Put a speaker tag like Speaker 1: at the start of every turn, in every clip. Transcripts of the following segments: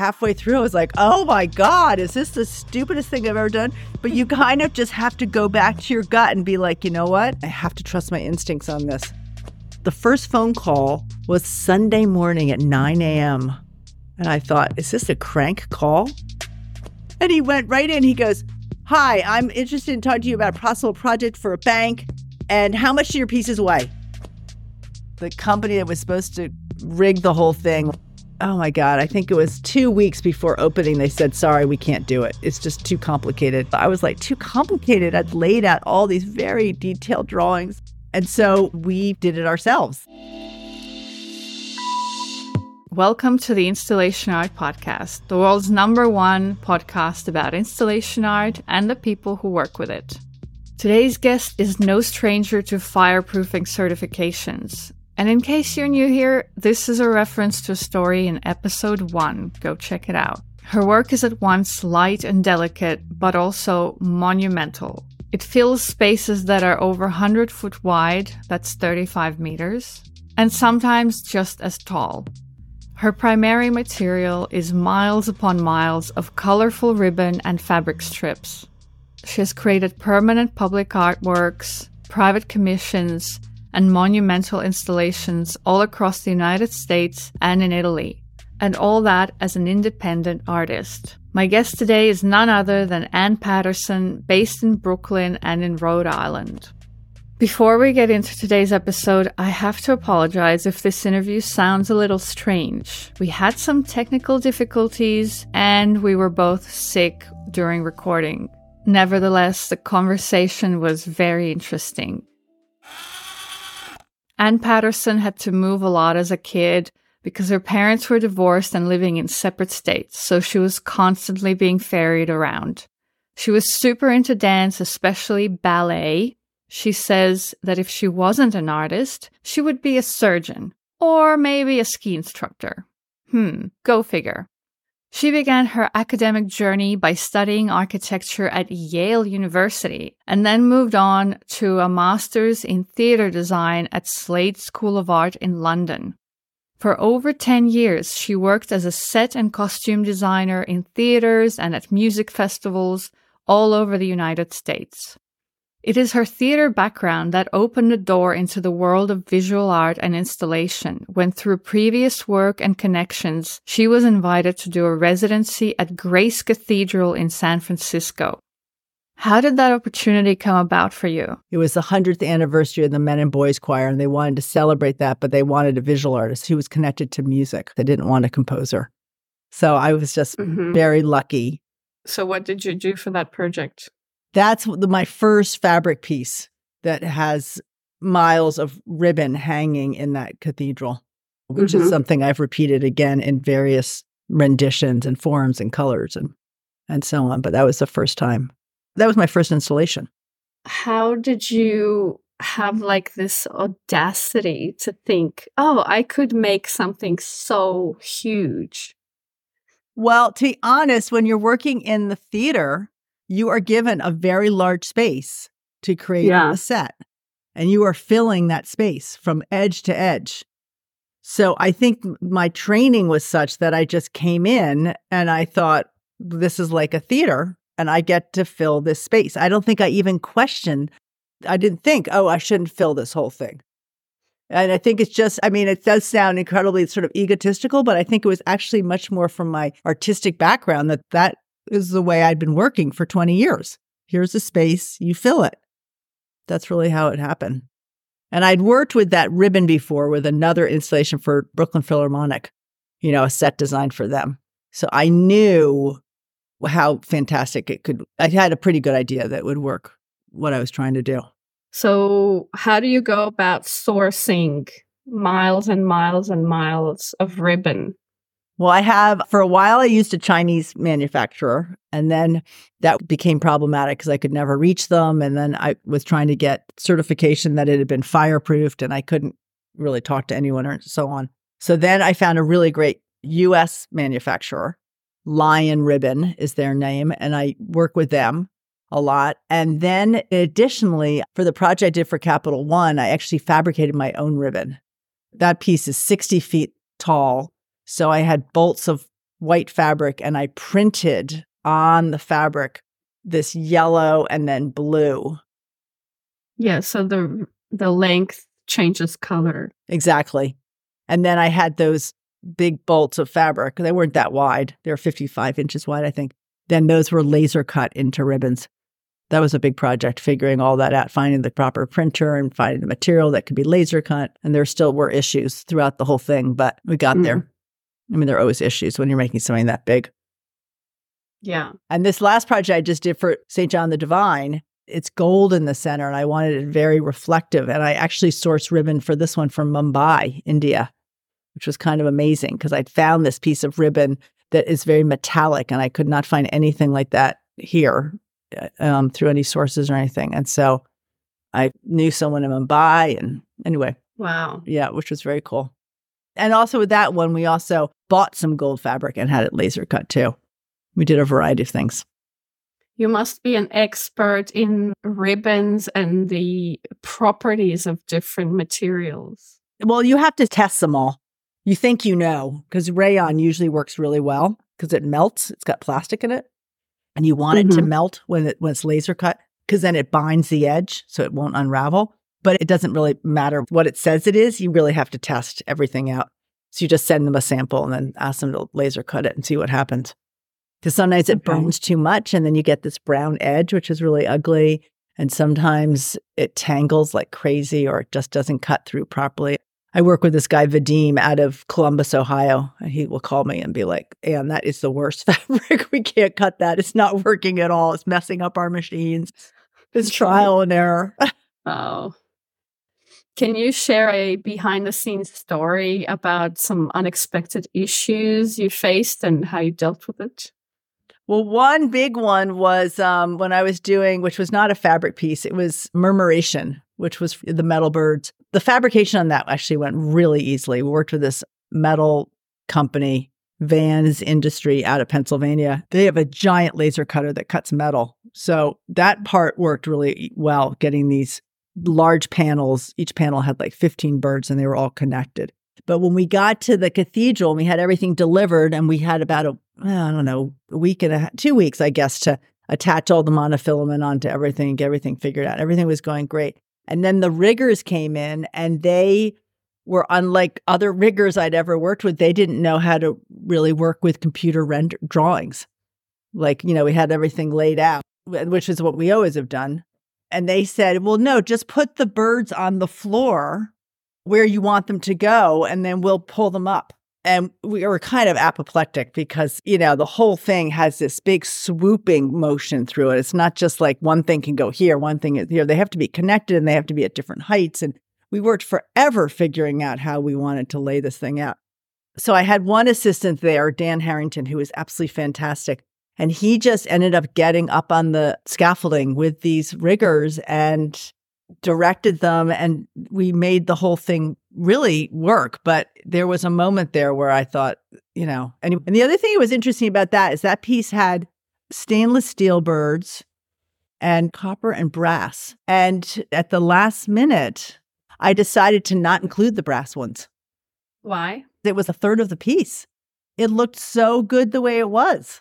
Speaker 1: halfway through, I was like, oh my God, is this the stupidest thing I've ever done? But you kind of just have to go back to your gut and be like, you know what? I have to trust my instincts on this. The first phone call was Sunday morning at 9 a.m. And I thought, is this a crank call? And he went right in. He goes, Hi, I'm interested in talking to you about a possible project for a bank. And how much do your pieces weigh? The company that was supposed to rig the whole thing. Oh my God, I think it was two weeks before opening. They said, Sorry, we can't do it. It's just too complicated. I was like, Too complicated. I'd laid out all these very detailed drawings. And so we did it ourselves.
Speaker 2: Welcome to the Installation Art Podcast, the world's number one podcast about installation art and the people who work with it. Today's guest is no stranger to fireproofing certifications. And in case you're new here, this is a reference to a story in episode one. Go check it out. Her work is at once light and delicate, but also monumental. It fills spaces that are over 100 foot wide, that's 35 meters, and sometimes just as tall. Her primary material is miles upon miles of colorful ribbon and fabric strips. She has created permanent public artworks, private commissions, and monumental installations all across the United States and in Italy, and all that as an independent artist. My guest today is none other than Anne Patterson, based in Brooklyn and in Rhode Island. Before we get into today's episode, I have to apologize if this interview sounds a little strange. We had some technical difficulties and we were both sick during recording. Nevertheless, the conversation was very interesting. Anne Patterson had to move a lot as a kid because her parents were divorced and living in separate states, so she was constantly being ferried around. She was super into dance, especially ballet, she says that if she wasn't an artist, she would be a surgeon or maybe a ski instructor. Hmm, go figure. She began her academic journey by studying architecture at Yale University and then moved on to a master's in theater design at Slade School of Art in London. For over 10 years, she worked as a set and costume designer in theaters and at music festivals all over the United States. It is her theater background that opened the door into the world of visual art and installation when, through previous work and connections, she was invited to do a residency at Grace Cathedral in San Francisco. How did that opportunity come about for you?
Speaker 1: It was the 100th anniversary of the Men and Boys Choir, and they wanted to celebrate that, but they wanted a visual artist who was connected to music. They didn't want a composer. So I was just mm-hmm. very lucky.
Speaker 2: So, what did you do for that project?
Speaker 1: That's my first fabric piece that has miles of ribbon hanging in that cathedral, which mm-hmm. is something I've repeated again in various renditions and forms and colors and and so on. But that was the first time. That was my first installation.
Speaker 2: How did you have like this audacity to think, oh, I could make something so huge?
Speaker 1: Well, to be honest, when you're working in the theater, you are given a very large space to create yeah. a set and you are filling that space from edge to edge. So I think my training was such that I just came in and I thought, this is like a theater and I get to fill this space. I don't think I even questioned, I didn't think, oh, I shouldn't fill this whole thing. And I think it's just, I mean, it does sound incredibly sort of egotistical, but I think it was actually much more from my artistic background that that is the way I'd been working for 20 years. Here's a space, you fill it. That's really how it happened. And I'd worked with that ribbon before with another installation for Brooklyn Philharmonic, you know, a set designed for them. So I knew how fantastic it could. I had a pretty good idea that would work what I was trying to do.
Speaker 2: So, how do you go about sourcing miles and miles and miles of ribbon
Speaker 1: well, I have for a while, I used a Chinese manufacturer, and then that became problematic because I could never reach them. And then I was trying to get certification that it had been fireproofed, and I couldn't really talk to anyone or so on. So then I found a really great US manufacturer. Lion Ribbon is their name, and I work with them a lot. And then additionally, for the project I did for Capital One, I actually fabricated my own ribbon. That piece is 60 feet tall so I had bolts of white fabric and I printed on the fabric this yellow and then blue.
Speaker 3: Yeah, so the the length changes color.
Speaker 1: Exactly. And then I had those big bolts of fabric. They weren't that wide. They were 55 inches wide, I think. Then those were laser cut into ribbons. That was a big project, figuring all that out, finding the proper printer and finding the material that could be laser cut. And there still were issues throughout the whole thing, but we got mm. there. I mean, there are always issues when you're making something that big.
Speaker 3: Yeah.
Speaker 1: And this last project I just did for St. John the Divine, it's gold in the center, and I wanted it very reflective. And I actually sourced ribbon for this one from Mumbai, India, which was kind of amazing because I'd found this piece of ribbon that is very metallic, and I could not find anything like that here uh, um, through any sources or anything. And so I knew someone in Mumbai. And anyway.
Speaker 3: Wow.
Speaker 1: Yeah, which was very cool. And also with that one, we also bought some gold fabric and had it laser cut too. We did a variety of things.
Speaker 3: You must be an expert in ribbons and the properties of different materials.
Speaker 1: Well, you have to test them all. You think you know because rayon usually works really well because it melts. It's got plastic in it and you want mm-hmm. it to mm-hmm. melt when it when it's laser cut because then it binds the edge so it won't unravel. But it doesn't really matter what it says it is. You really have to test everything out. So you just send them a sample and then ask them to laser cut it and see what happens. Because sometimes it okay. burns too much and then you get this brown edge, which is really ugly. And sometimes it tangles like crazy or it just doesn't cut through properly. I work with this guy, Vadim, out of Columbus, Ohio, and he will call me and be like, and that is the worst fabric. we can't cut that. It's not working at all. It's messing up our machines. It's trial and error.
Speaker 3: oh. Can you share a behind the scenes story about some unexpected issues you faced and how you dealt with it?
Speaker 1: Well, one big one was um, when I was doing, which was not a fabric piece, it was murmuration, which was the metal birds. The fabrication on that actually went really easily. We worked with this metal company, Vans Industry out of Pennsylvania. They have a giant laser cutter that cuts metal. So that part worked really well, getting these large panels. Each panel had like 15 birds and they were all connected. But when we got to the cathedral and we had everything delivered and we had about a I don't know, a week and a half, two weeks, I guess, to attach all the monofilament onto everything, get everything figured out. Everything was going great. And then the riggers came in and they were unlike other riggers I'd ever worked with. They didn't know how to really work with computer render drawings. Like, you know, we had everything laid out, which is what we always have done. And they said, well, no, just put the birds on the floor where you want them to go, and then we'll pull them up. And we were kind of apoplectic because, you know, the whole thing has this big swooping motion through it. It's not just like one thing can go here, one thing is here. They have to be connected and they have to be at different heights. And we worked forever figuring out how we wanted to lay this thing out. So I had one assistant there, Dan Harrington, who was absolutely fantastic. And he just ended up getting up on the scaffolding with these riggers and directed them and we made the whole thing really work. But there was a moment there where I thought, you know, and, and the other thing that was interesting about that is that piece had stainless steel birds and copper and brass. And at the last minute, I decided to not include the brass ones.
Speaker 3: Why?
Speaker 1: It was a third of the piece. It looked so good the way it was.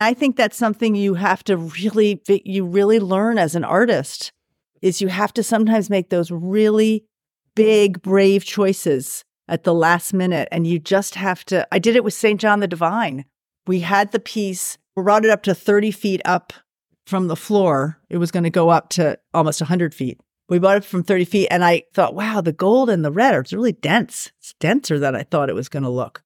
Speaker 1: I think that's something you have to really you really learn as an artist is you have to sometimes make those really big, brave choices at the last minute. And you just have to. I did it with St. John the Divine. We had the piece, we brought it up to 30 feet up from the floor. It was going to go up to almost 100 feet. We bought it from 30 feet. And I thought, wow, the gold and the red are really dense. It's denser than I thought it was going to look.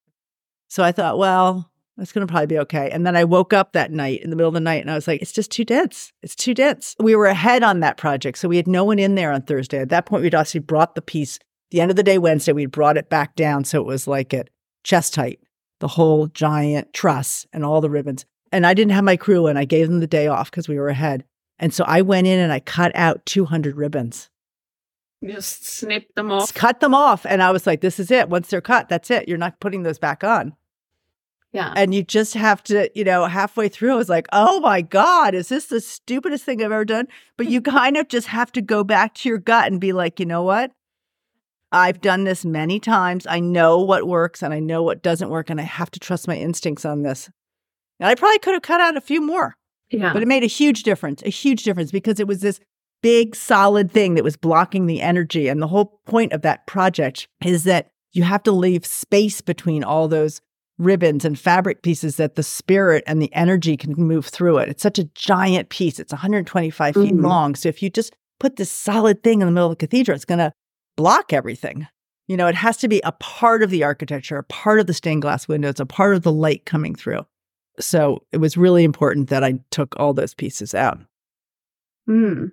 Speaker 1: So I thought, well, it's going to probably be okay. And then I woke up that night in the middle of the night and I was like, it's just too dense. It's too dense. We were ahead on that project. So we had no one in there on Thursday. At that point, we'd actually brought the piece, the end of the day, Wednesday, we'd brought it back down. So it was like at chest height, the whole giant truss and all the ribbons. And I didn't have my crew and I gave them the day off because we were ahead. And so I went in and I cut out 200 ribbons.
Speaker 3: Just snip them off. Just
Speaker 1: cut them off. And I was like, this is it. Once they're cut, that's it. You're not putting those back on.
Speaker 3: Yeah.
Speaker 1: And you just have to, you know, halfway through, I was like, oh my God, is this the stupidest thing I've ever done? But you kind of just have to go back to your gut and be like, you know what? I've done this many times. I know what works and I know what doesn't work, and I have to trust my instincts on this. And I probably could have cut out a few more.
Speaker 3: Yeah.
Speaker 1: But it made a huge difference, a huge difference because it was this big solid thing that was blocking the energy. And the whole point of that project is that you have to leave space between all those ribbons and fabric pieces that the spirit and the energy can move through it. It's such a giant piece. It's 125 feet mm-hmm. long. So if you just put this solid thing in the middle of the cathedral, it's going to block everything. You know, it has to be a part of the architecture, a part of the stained glass windows, a part of the light coming through. So it was really important that I took all those pieces out.
Speaker 3: Hmm.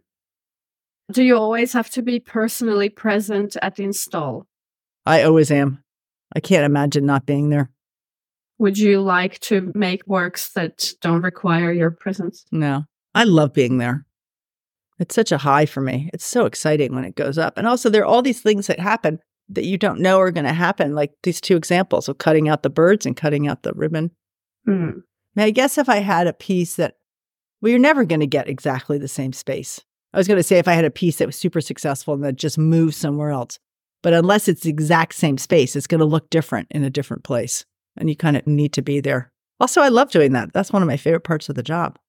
Speaker 3: Do you always have to be personally present at the install?
Speaker 1: I always am. I can't imagine not being there.
Speaker 3: Would you like to make works that don't require your presence?
Speaker 1: No. I love being there. It's such a high for me. It's so exciting when it goes up. And also, there are all these things that happen that you don't know are going to happen, like these two examples of cutting out the birds and cutting out the ribbon.
Speaker 3: Mm.
Speaker 1: Now, I guess if I had a piece that, well, you're never going to get exactly the same space. I was going to say if I had a piece that was super successful and that just moved somewhere else. But unless it's the exact same space, it's going to look different in a different place. And you kind of need to be there. Also, I love doing that. That's one of my favorite parts of the job.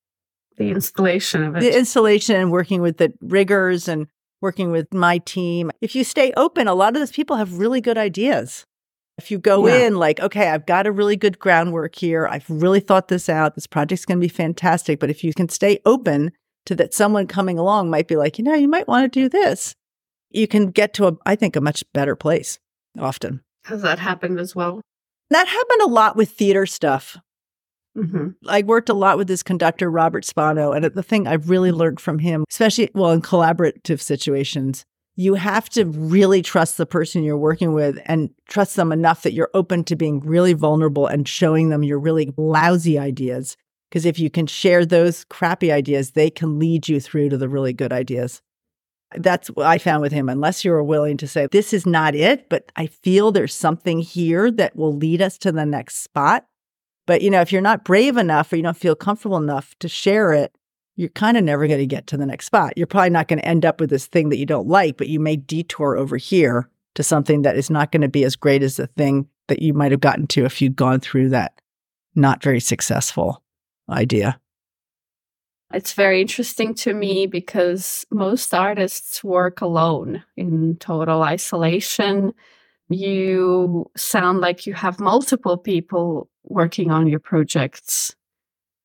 Speaker 3: The installation of it.
Speaker 1: The installation and working with the riggers and working with my team. If you stay open, a lot of those people have really good ideas. If you go yeah. in like, okay, I've got a really good groundwork here. I've really thought this out. This project's going to be fantastic. But if you can stay open to that someone coming along might be like, you know, you might want to do this. You can get to a, I think, a much better place often.
Speaker 3: Has that happened as well?
Speaker 1: That happened a lot with theater stuff.
Speaker 3: Mm-hmm.
Speaker 1: I worked a lot with this conductor, Robert Spano, and the thing I've really learned from him, especially well in collaborative situations, you have to really trust the person you're working with and trust them enough that you're open to being really vulnerable and showing them your really lousy ideas because if you can share those crappy ideas, they can lead you through to the really good ideas. That's what I found with him. Unless you're willing to say, this is not it, but I feel there's something here that will lead us to the next spot. But, you know, if you're not brave enough or you don't feel comfortable enough to share it, you're kind of never going to get to the next spot. You're probably not going to end up with this thing that you don't like, but you may detour over here to something that is not going to be as great as the thing that you might have gotten to if you'd gone through that not very successful idea.
Speaker 3: It's very interesting to me because most artists work alone in total isolation. You sound like you have multiple people working on your projects.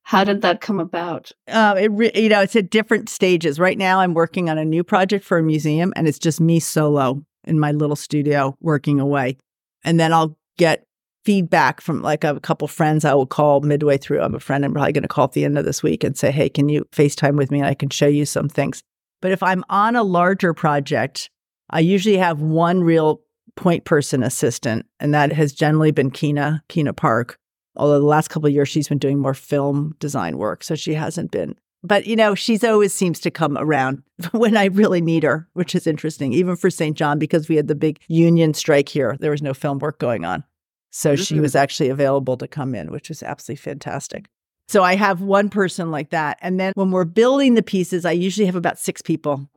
Speaker 3: How did that come about?
Speaker 1: Uh, it re- you know, it's at different stages. Right now, I'm working on a new project for a museum, and it's just me solo in my little studio working away. And then I'll get feedback from like a couple friends I will call midway through. I'm a friend I'm probably going to call at the end of this week and say, hey, can you FaceTime with me? And I can show you some things. But if I'm on a larger project, I usually have one real point person assistant, and that has generally been Kina, Kina Park. Although the last couple of years she's been doing more film design work, so she hasn't been. But you know, she's always seems to come around when I really need her, which is interesting. Even for St. John, because we had the big union strike here, there was no film work going on. So mm-hmm. she was actually available to come in, which was absolutely fantastic. So I have one person like that. And then when we're building the pieces, I usually have about six people.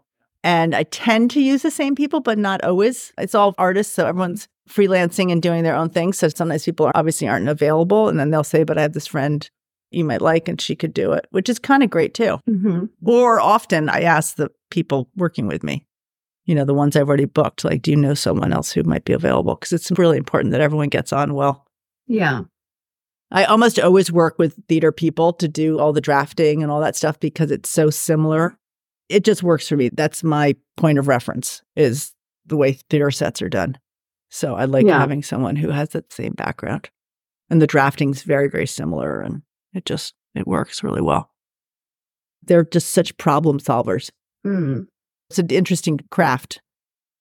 Speaker 1: And I tend to use the same people, but not always. It's all artists. So everyone's freelancing and doing their own thing. So sometimes people obviously aren't available. And then they'll say, but I have this friend you might like and she could do it, which is kind of great too.
Speaker 3: Mm-hmm.
Speaker 1: Or often I ask the people working with me, you know, the ones I've already booked. Like, do you know someone else who might be available? Because it's really important that everyone gets on well.
Speaker 3: Yeah.
Speaker 1: I almost always work with theater people to do all the drafting and all that stuff because it's so similar. It just works for me. That's my point of reference is the way theater sets are done. So I like yeah. having someone who has that same background. And the drafting's very, very similar and it just it works really well. They're just such problem solvers.
Speaker 3: Mm.
Speaker 1: It's an interesting craft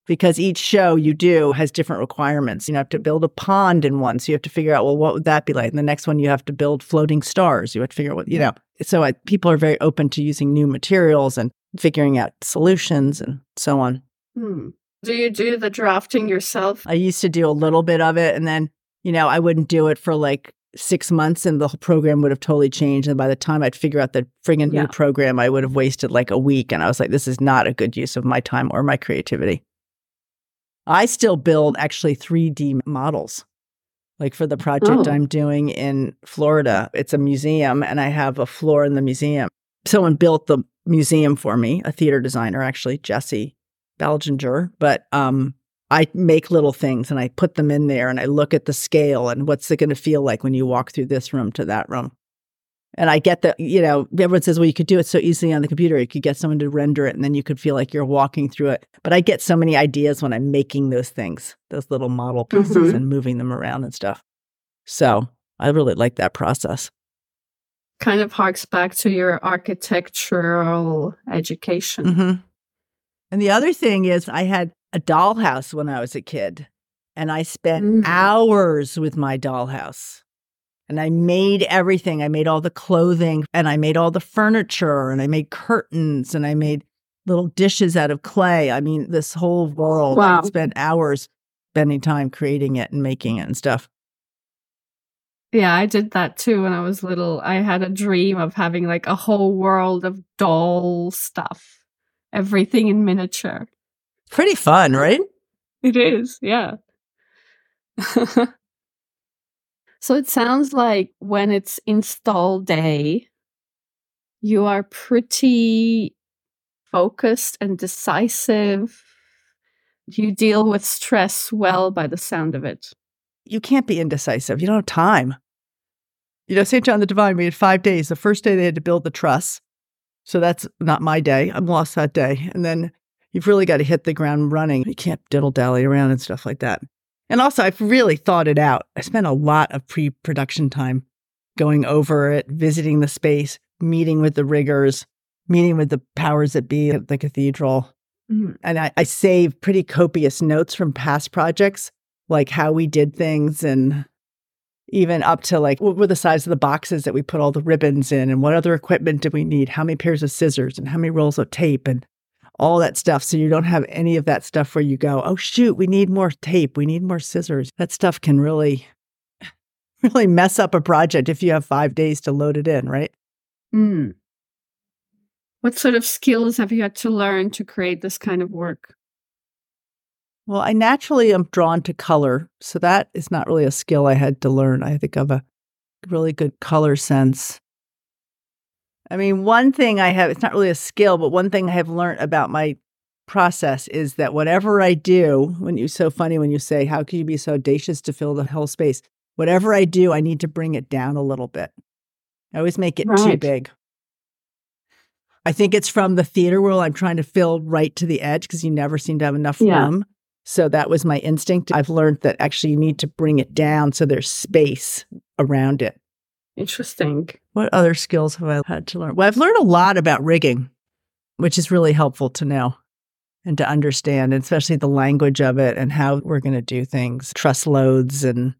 Speaker 1: because each show you do has different requirements. You have to build a pond in one, so you have to figure out well what would that be like. And the next one you have to build floating stars. You have to figure out what you know. So I, people are very open to using new materials and figuring out solutions and so on.
Speaker 3: Hmm. Do you do the drafting yourself?
Speaker 1: I used to do a little bit of it, and then you know I wouldn't do it for like six months and the whole program would have totally changed. And by the time I'd figure out the friggin' yeah. new program, I would have wasted like a week. And I was like, this is not a good use of my time or my creativity. I still build actually 3D models. Like for the project oh. I'm doing in Florida, it's a museum and I have a floor in the museum. Someone built the museum for me, a theater designer, actually, Jesse Belginger. But um, I make little things and I put them in there and I look at the scale and what's it going to feel like when you walk through this room to that room. And I get that, you know, everyone says, well, you could do it so easily on the computer. You could get someone to render it and then you could feel like you're walking through it. But I get so many ideas when I'm making those things, those little model pieces mm-hmm. and moving them around and stuff. So I really like that process.
Speaker 3: Kind of harks back to your architectural education.
Speaker 1: Mm-hmm. And the other thing is, I had a dollhouse when I was a kid, and I spent mm. hours with my dollhouse and I made everything. I made all the clothing and I made all the furniture and I made curtains and I made little dishes out of clay. I mean, this whole world. Wow. I spent hours spending time creating it and making it and stuff.
Speaker 3: Yeah, I did that too when I was little. I had a dream of having like a whole world of doll stuff, everything in miniature.
Speaker 1: Pretty fun, right?
Speaker 3: It is, yeah. So it sounds like when it's install day, you are pretty focused and decisive. You deal with stress well by the sound of it.
Speaker 1: You can't be indecisive. You don't have time. You know, St. John the Divine, we had five days. The first day they had to build the truss. So that's not my day. I'm lost that day. And then you've really got to hit the ground running. You can't diddle dally around and stuff like that. And also, I've really thought it out. I spent a lot of pre production time going over it, visiting the space, meeting with the riggers, meeting with the powers that be at the cathedral. Mm-hmm. And I, I save pretty copious notes from past projects, like how we did things and even up to like what were the size of the boxes that we put all the ribbons in and what other equipment did we need how many pairs of scissors and how many rolls of tape and all that stuff. So you don't have any of that stuff where you go, oh, shoot, we need more tape, we need more scissors. That stuff can really, really mess up a project if you have five days to load it in, right?
Speaker 3: Mm. What sort of skills have you had to learn to create this kind of work?
Speaker 1: Well, I naturally am drawn to color. So that is not really a skill I had to learn. I think I have a really good color sense. I mean, one thing I have, it's not really a skill, but one thing I have learned about my process is that whatever I do, when you so funny when you say, How can you be so audacious to fill the whole space? Whatever I do, I need to bring it down a little bit. I always make it right. too big. I think it's from the theater world. I'm trying to fill right to the edge because you never seem to have enough yeah. room. So that was my instinct. I've learned that actually you need to bring it down so there's space around it.
Speaker 3: Interesting.
Speaker 1: What other skills have I had to learn? Well, I've learned a lot about rigging, which is really helpful to know and to understand, especially the language of it and how we're going to do things, truss loads and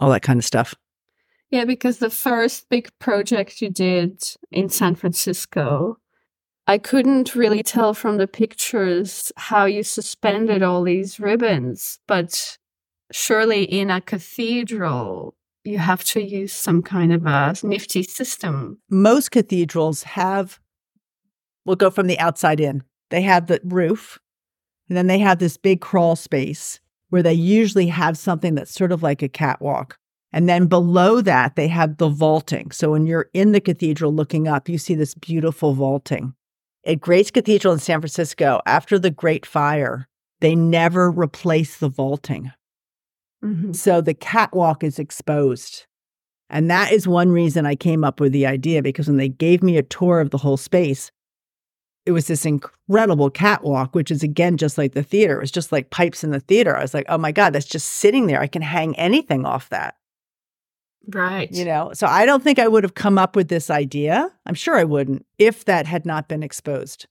Speaker 1: all that kind of stuff.
Speaker 3: Yeah, because the first big project you did in San Francisco, I couldn't really tell from the pictures how you suspended all these ribbons, but surely in a cathedral, you have to use some kind of a nifty system.
Speaker 1: Most cathedrals have, we'll go from the outside in. They have the roof, and then they have this big crawl space where they usually have something that's sort of like a catwalk. And then below that, they have the vaulting. So when you're in the cathedral looking up, you see this beautiful vaulting. At Grace Cathedral in San Francisco, after the Great Fire, they never replaced the vaulting. Mm-hmm. So the catwalk is exposed. And that is one reason I came up with the idea because when they gave me a tour of the whole space, it was this incredible catwalk, which is again just like the theater. It was just like pipes in the theater. I was like, oh my God, that's just sitting there. I can hang anything off that.
Speaker 3: Right.
Speaker 1: You know, so I don't think I would have come up with this idea. I'm sure I wouldn't if that had not been exposed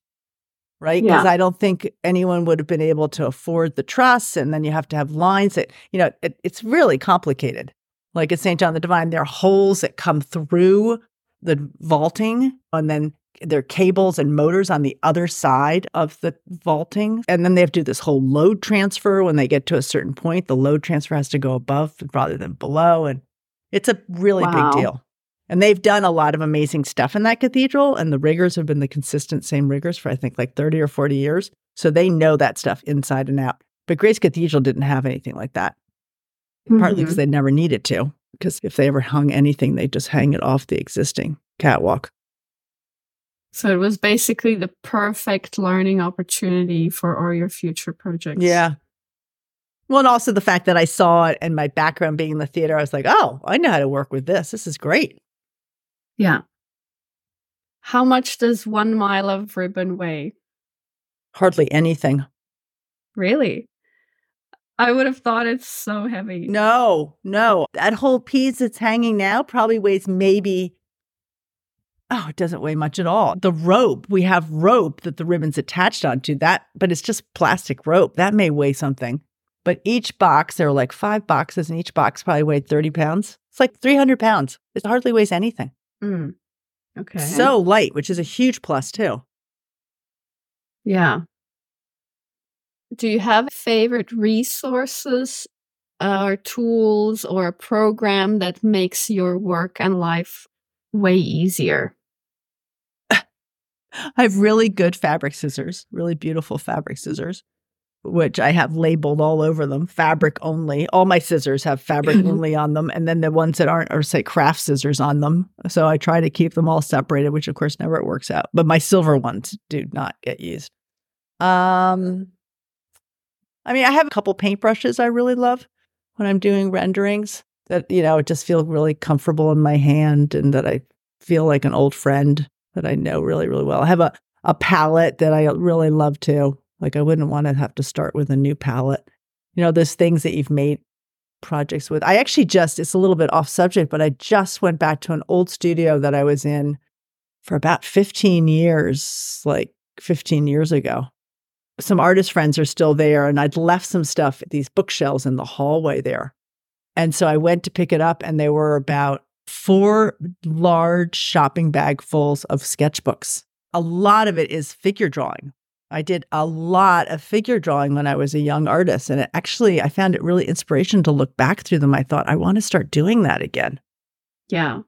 Speaker 1: right? Because yeah. I don't think anyone would have been able to afford the truss, and then you have to have lines that you know it, it's really complicated. Like at St. John the Divine, there are holes that come through the vaulting, and then there are cables and motors on the other side of the vaulting. And then they have to do this whole load transfer when they get to a certain point. The load transfer has to go above rather than below. And it's a really wow. big deal. And they've done a lot of amazing stuff in that cathedral, and the riggers have been the consistent same riggers for I think like 30 or 40 years. So they know that stuff inside and out. But Grace Cathedral didn't have anything like that, mm-hmm. partly because they never needed to. Because if they ever hung anything, they just hang it off the existing catwalk.
Speaker 3: So it was basically the perfect learning opportunity for all your future projects.
Speaker 1: Yeah. Well, and also the fact that I saw it and my background being in the theater, I was like, oh, I know how to work with this. This is great.
Speaker 3: Yeah. How much does one mile of ribbon weigh?
Speaker 1: Hardly anything.
Speaker 3: Really? I would have thought it's so heavy.
Speaker 1: No, no. That whole piece that's hanging now probably weighs maybe, oh, it doesn't weigh much at all. The rope, we have rope that the ribbon's attached onto that, but it's just plastic rope. That may weigh something. But each box, there are like five boxes, and each box probably weighed 30 pounds. It's like 300 pounds. It hardly weighs anything.
Speaker 3: Mm. Okay.
Speaker 1: So light, which is a huge plus too.
Speaker 3: Yeah. Do you have favorite resources uh, or tools or a program that makes your work and life way easier?
Speaker 1: I have really good fabric scissors, really beautiful fabric scissors which I have labeled all over them, fabric only. All my scissors have fabric mm-hmm. only on them. And then the ones that aren't are say craft scissors on them. So I try to keep them all separated, which of course never works out. But my silver ones do not get used. Um I mean, I have a couple paintbrushes I really love when I'm doing renderings that, you know, it just feel really comfortable in my hand and that I feel like an old friend that I know really, really well. I have a, a palette that I really love too like I wouldn't want to have to start with a new palette. You know, those things that you've made projects with. I actually just, it's a little bit off subject, but I just went back to an old studio that I was in for about 15 years, like 15 years ago. Some artist friends are still there, and I'd left some stuff, these bookshelves in the hallway there. And so I went to pick it up, and they were about four large shopping bagfuls of sketchbooks. A lot of it is figure drawing, I did a lot of figure drawing when I was a young artist. And it actually, I found it really inspiration to look back through them. I thought, I want to start doing that again.
Speaker 3: Yeah.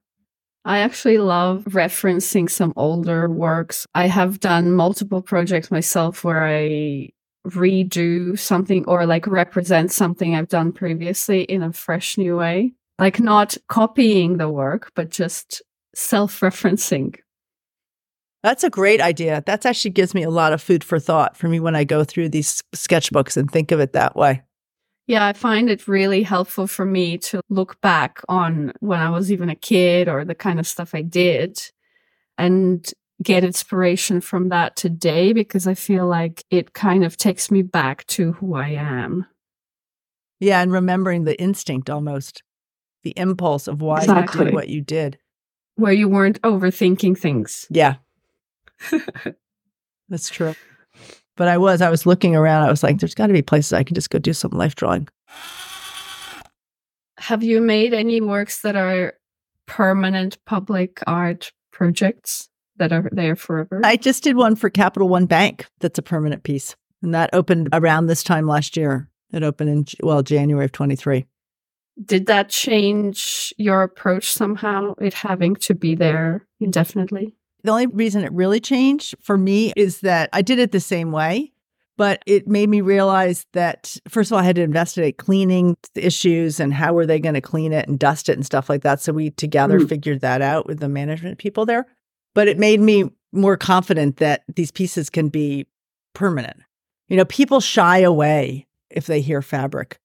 Speaker 3: I actually love referencing some older works. I have done multiple projects myself where I redo something or like represent something I've done previously in a fresh new way. Like not copying the work, but just self referencing
Speaker 1: that's a great idea. That actually gives me a lot of food for thought for me when I go through these sketchbooks and think of it that way.
Speaker 3: Yeah, I find it really helpful for me to look back on when I was even a kid or the kind of stuff I did and get inspiration from that today because I feel like it kind of takes me back to who I am.
Speaker 1: Yeah, and remembering the instinct almost, the impulse of why exactly. you did what you did.
Speaker 3: Where you weren't overthinking things.
Speaker 1: Yeah, That's true. But I was, I was looking around. I was like, there's got to be places I can just go do some life drawing.
Speaker 3: Have you made any works that are permanent public art projects that are there forever?
Speaker 1: I just did one for Capital One Bank that's a permanent piece. And that opened around this time last year. It opened in, well, January of 23.
Speaker 3: Did that change your approach somehow, it having to be there indefinitely?
Speaker 1: The only reason it really changed for me is that I did it the same way, but it made me realize that first of all, I had to investigate cleaning issues and how were they going to clean it and dust it and stuff like that. So we together mm. figured that out with the management people there. But it made me more confident that these pieces can be permanent. You know, people shy away if they hear fabric.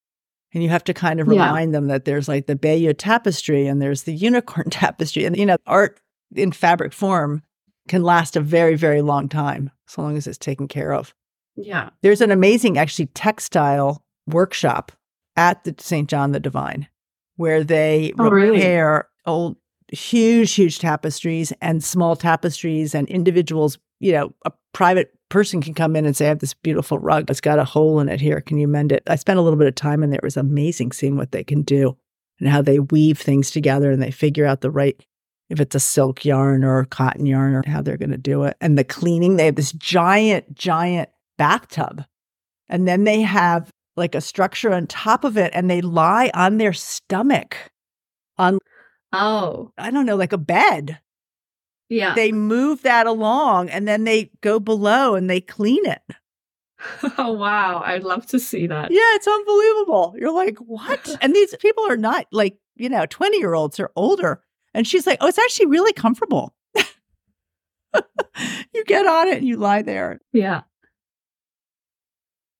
Speaker 1: And you have to kind of remind yeah. them that there's like the Bayeux tapestry and there's the unicorn tapestry. And, you know, art in fabric form can last a very, very long time, so long as it's taken care of.
Speaker 3: Yeah.
Speaker 1: There's an amazing, actually, textile workshop at the St. John the Divine where they oh, repair really? old, huge, huge tapestries and small tapestries and individuals. You know, a private person can come in and say, I have this beautiful rug. It's got a hole in it here. Can you mend it? I spent a little bit of time in there. It was amazing seeing what they can do and how they weave things together and they figure out the right if it's a silk yarn or a cotton yarn or how they're going to do it. And the cleaning, they have this giant, giant bathtub. And then they have like a structure on top of it and they lie on their stomach on,
Speaker 3: oh,
Speaker 1: I don't know, like a bed.
Speaker 3: Yeah.
Speaker 1: They move that along and then they go below and they clean it.
Speaker 3: oh wow, I'd love to see that.
Speaker 1: Yeah, it's unbelievable. You're like, what? and these people are not like, you know, 20 year olds or older. And she's like, oh, it's actually really comfortable. you get on it and you lie there.
Speaker 3: Yeah.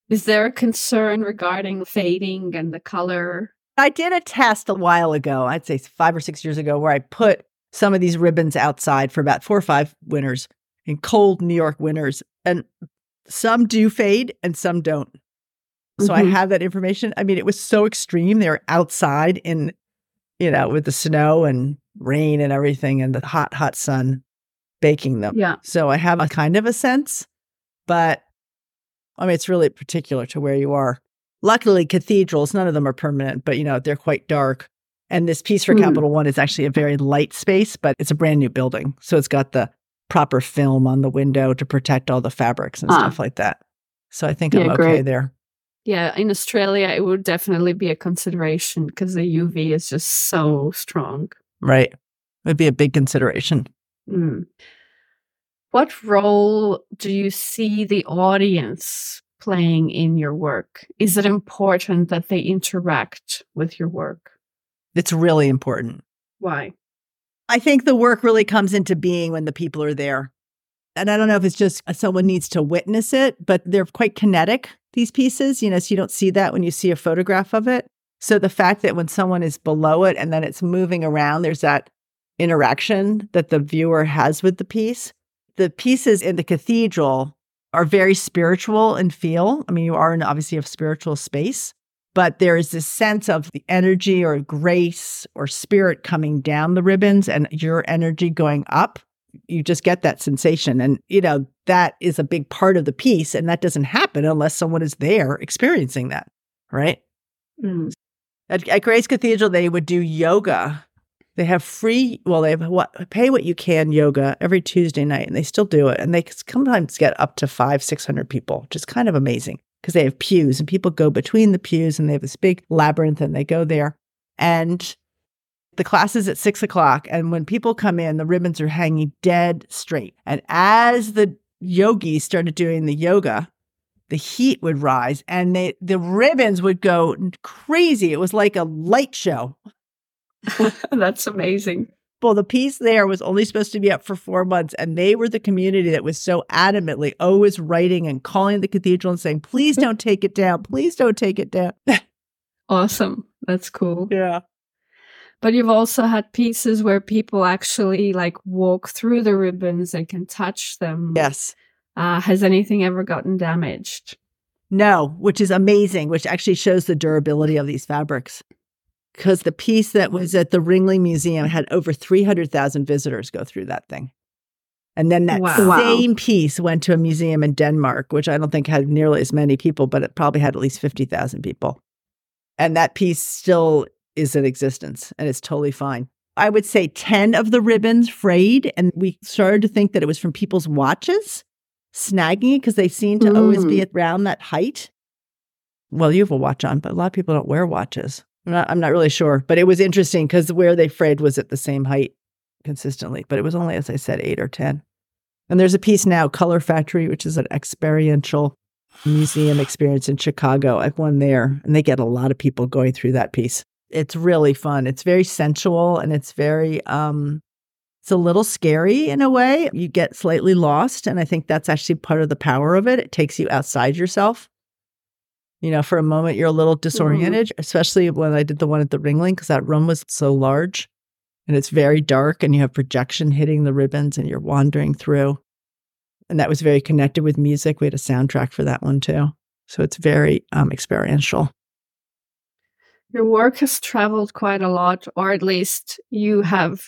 Speaker 3: Is there a concern regarding fading and the color?
Speaker 1: I did a test a while ago, I'd say five or six years ago, where I put some of these ribbons outside for about four or five winters in cold New York winters. And some do fade and some don't. So mm-hmm. I have that information. I mean, it was so extreme. They were outside in, you know, with the snow and rain and everything and the hot, hot sun baking them.
Speaker 3: Yeah.
Speaker 1: So I have a kind of a sense, but I mean, it's really particular to where you are. Luckily, cathedrals, none of them are permanent, but you know, they're quite dark. And this piece for mm. Capital One is actually a very light space, but it's a brand new building. So it's got the proper film on the window to protect all the fabrics and ah. stuff like that. So I think yeah, I'm okay great. there.
Speaker 3: Yeah, in Australia, it would definitely be a consideration because the UV is just so strong.
Speaker 1: Right. Would be a big consideration.
Speaker 3: Mm. What role do you see the audience playing in your work? Is it important that they interact with your work?
Speaker 1: It's really important.
Speaker 3: Why?
Speaker 1: I think the work really comes into being when the people are there. And I don't know if it's just someone needs to witness it, but they're quite kinetic, these pieces, you know, so you don't see that when you see a photograph of it. So the fact that when someone is below it and then it's moving around, there's that interaction that the viewer has with the piece. The pieces in the cathedral are very spiritual in feel. I mean, you are in obviously a spiritual space, but there is this sense of the energy or grace or spirit coming down the ribbons and your energy going up. You just get that sensation. And, you know, that is a big part of the piece. And that doesn't happen unless someone is there experiencing that, right? Mm. At, at Grace Cathedral, they would do yoga they have free, well, they have what pay what you can yoga every Tuesday night, and they still do it. And they sometimes get up to five, 600 people, which is kind of amazing because they have pews and people go between the pews and they have this big labyrinth and they go there. And the class is at six o'clock. And when people come in, the ribbons are hanging dead straight. And as the yogis started doing the yoga, the heat would rise and they, the ribbons would go crazy. It was like a light show.
Speaker 3: That's amazing.
Speaker 1: Well, the piece there was only supposed to be up for four months, and they were the community that was so adamantly always writing and calling the cathedral and saying, please don't take it down. Please don't take it down.
Speaker 3: awesome. That's cool.
Speaker 1: Yeah.
Speaker 3: But you've also had pieces where people actually like walk through the ribbons and can touch them.
Speaker 1: Yes.
Speaker 3: Uh, has anything ever gotten damaged?
Speaker 1: No, which is amazing, which actually shows the durability of these fabrics because the piece that was at the Ringling Museum had over 300,000 visitors go through that thing. And then that wow. same piece went to a museum in Denmark, which I don't think had nearly as many people, but it probably had at least 50,000 people. And that piece still is in existence and it's totally fine. I would say 10 of the ribbons frayed, and we started to think that it was from people's watches snagging because they seem to mm. always be mm. around that height. Well, you have a watch on, but a lot of people don't wear watches. I'm not, I'm not really sure, but it was interesting because where they frayed was at the same height consistently, but it was only, as I said, eight or 10. And there's a piece now, Color Factory, which is an experiential museum experience in Chicago. I've one there, and they get a lot of people going through that piece. It's really fun. It's very sensual and it's very, um, it's a little scary in a way. You get slightly lost. And I think that's actually part of the power of it. It takes you outside yourself you know, for a moment you're a little mm-hmm. disoriented, mm-hmm. especially when I did the one at the Ringling because that room was so large and it's very dark and you have projection hitting the ribbons and you're wandering through. And that was very connected with music. We had a soundtrack for that one too. So it's very um, experiential.
Speaker 3: Your work has traveled quite a lot, or at least you have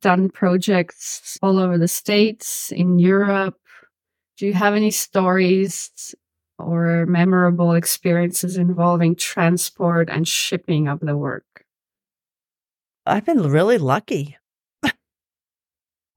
Speaker 3: done projects all over the States, in Europe. Do you have any stories or memorable experiences involving transport and shipping of the work?
Speaker 1: I've been really lucky.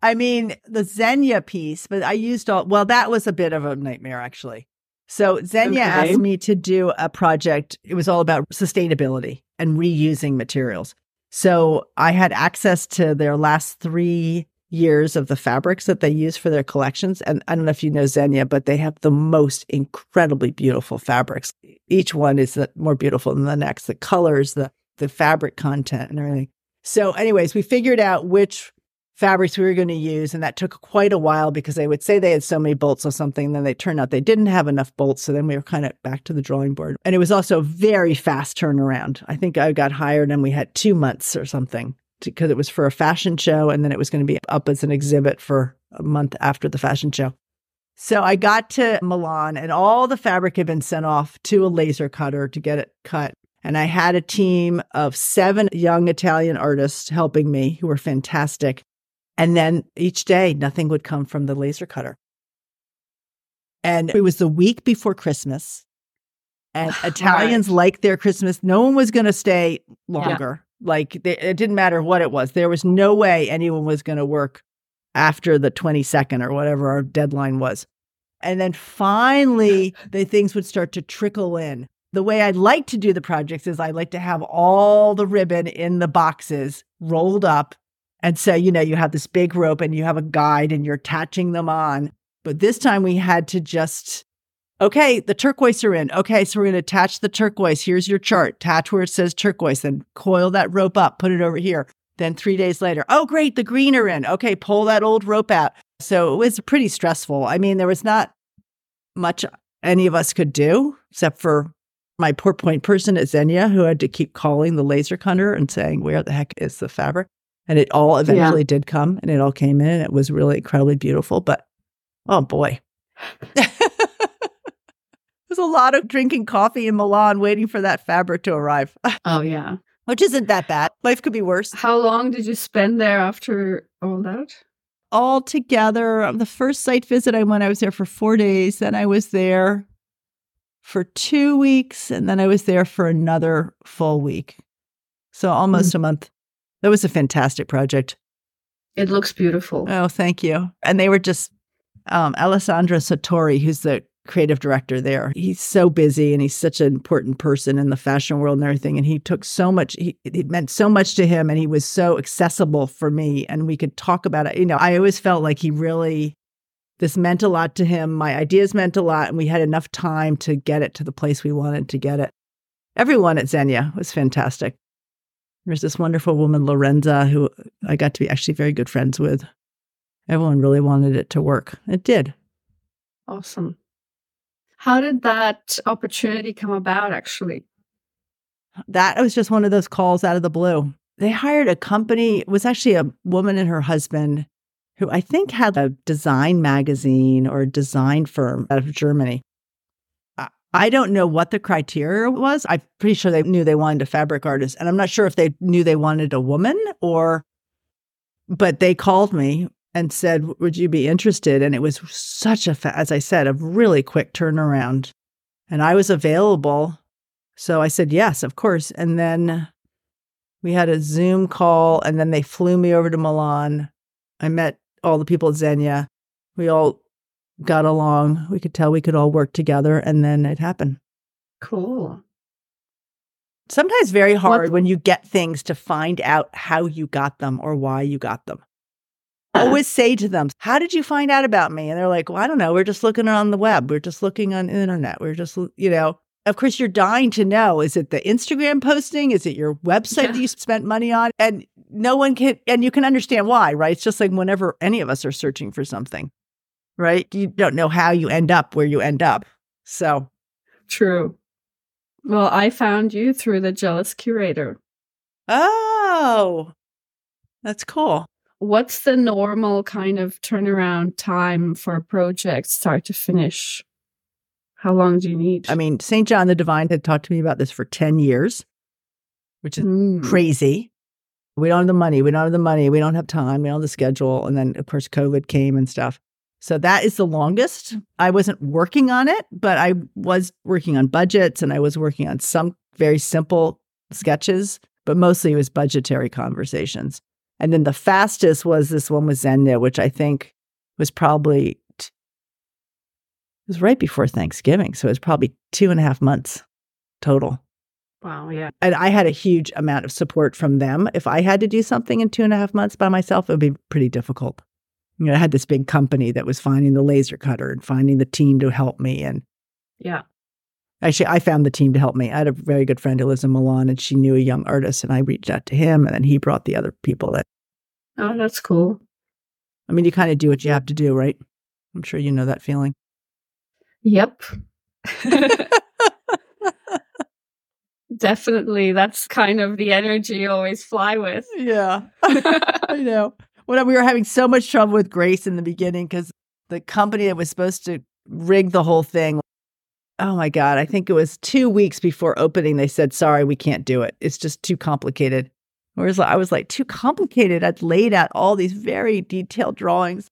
Speaker 1: I mean, the Zegna piece, but I used all, well, that was a bit of a nightmare actually. So Zegna okay. asked me to do a project. It was all about sustainability and reusing materials. So I had access to their last three years of the fabrics that they use for their collections. And I don't know if you know Zegna, but they have the most incredibly beautiful fabrics. Each one is more beautiful than the next. The colors, the the fabric content, and everything. So, anyways, we figured out which fabrics we were going to use, and that took quite a while because they would say they had so many bolts or something, then they turned out they didn't have enough bolts. So then we were kind of back to the drawing board, and it was also very fast turnaround. I think I got hired, and we had two months or something because it was for a fashion show and then it was going to be up as an exhibit for a month after the fashion show. So I got to Milan and all the fabric had been sent off to a laser cutter to get it cut. And I had a team of seven young Italian artists helping me who were fantastic. And then each day, nothing would come from the laser cutter. And it was the week before Christmas. And Italians right. like their Christmas. No one was going to stay longer. Like they, it didn't matter what it was. There was no way anyone was going to work after the 22nd or whatever our deadline was. And then finally, the things would start to trickle in. The way I like to do the projects is I like to have all the ribbon in the boxes rolled up. And so, you know, you have this big rope and you have a guide and you're attaching them on. But this time we had to just okay, the turquoise are in. Okay, so we're going to attach the turquoise. Here's your chart. Attach where it says turquoise, then coil that rope up, put it over here. Then three days later, oh, great, the green are in. Okay, pull that old rope out. So it was pretty stressful. I mean, there was not much any of us could do except for my poor point person at Zegna who had to keep calling the laser cutter and saying, where the heck is the fabric? And it all eventually yeah. did come and it all came in and it was really incredibly beautiful. But oh boy. was a lot of drinking coffee in Milan waiting for that fabric to arrive.
Speaker 3: Oh, yeah.
Speaker 1: Which isn't that bad. Life could be worse.
Speaker 3: How long did you spend there after all that?
Speaker 1: All together, the first site visit I went, I was there for four days. Then I was there for two weeks. And then I was there for another full week. So almost mm-hmm. a month. That was a fantastic project.
Speaker 3: It looks beautiful.
Speaker 1: Oh, thank you. And they were just um, Alessandro Sartori, who's the creative director there. He's so busy and he's such an important person in the fashion world and everything. And he took so much, he, it meant so much to him and he was so accessible for me and we could talk about it. You know, I always felt like he really, this meant a lot to him. My ideas meant a lot and we had enough time to get it to the place we wanted to get it. Everyone at Zegna was fantastic. There's this wonderful woman, Lorenza, who I got to be actually very good friends with. Everyone really wanted it to work. It did.
Speaker 3: Awesome. How did that opportunity come about, actually?
Speaker 1: That was just one of those calls out of the blue. They hired a company, it was actually a woman and her husband who I think had a design magazine or a design firm out of Germany. I don't know what the criteria was. I'm pretty sure they knew they wanted a fabric artist. And I'm not sure if they knew they wanted a woman or, but they called me and said, Would you be interested? And it was such a, as I said, a really quick turnaround. And I was available. So I said, Yes, of course. And then we had a Zoom call, and then they flew me over to Milan. I met all the people at Zegna. We all got along. We could tell we could all work together, and then it happened.
Speaker 3: Cool.
Speaker 1: Sometimes very hard what? when you get things to find out how you got them or why you got them always say to them, How did you find out about me? And they're like, Well, I don't know. We're just looking on the web. We're just looking on the internet. We're just, you know, of course, you're dying to know is it the Instagram posting? Is it your website yeah. that you spent money on? And no one can, and you can understand why, right? It's just like whenever any of us are searching for something, right? You don't know how you end up where you end up. So
Speaker 3: true. Well, I found you through the Jealous Curator.
Speaker 1: Oh, that's cool
Speaker 3: what's the normal kind of turnaround time for a project start to finish? How long do you need?
Speaker 1: I mean, St. John the Divine had talked to me about this for 10 years, which is mm. crazy. We don't have the money. We don't have the money. We don't have time. We don't have the schedule. And then, of course, COVID came and stuff. So that is the longest. I wasn't working on it, but I was working on budgets and I was working on some very simple sketches, but mostly it was budgetary conversations. And then the fastest was this one with Zegna, which I think was probably t- it was right before Thanksgiving. So it was probably two and a half months total.
Speaker 3: Wow, yeah.
Speaker 1: And I had a huge amount of support from them. If I had to do something in two and a half months by myself, it would be pretty difficult. You know, I had this big company that was finding the laser cutter and finding the team to help me. And
Speaker 3: yeah.
Speaker 1: Actually, I found the team to help me. I had a very good friend who lives in Milan and she knew a young artist and I reached out to him and then he brought the other people that
Speaker 3: Oh, that's cool.
Speaker 1: I mean, you kind of do what you have to do, right? I'm sure you know that feeling.
Speaker 3: Yep. Definitely. That's kind of the energy you always fly with.
Speaker 1: Yeah. I know. When we were having so much trouble with Grace in the beginning because the company that was supposed to rig the whole thing, oh my God, I think it was two weeks before opening, they said, sorry, we can't do it. It's just too complicated. Whereas I was like, too complicated. I'd laid out all these very detailed drawings.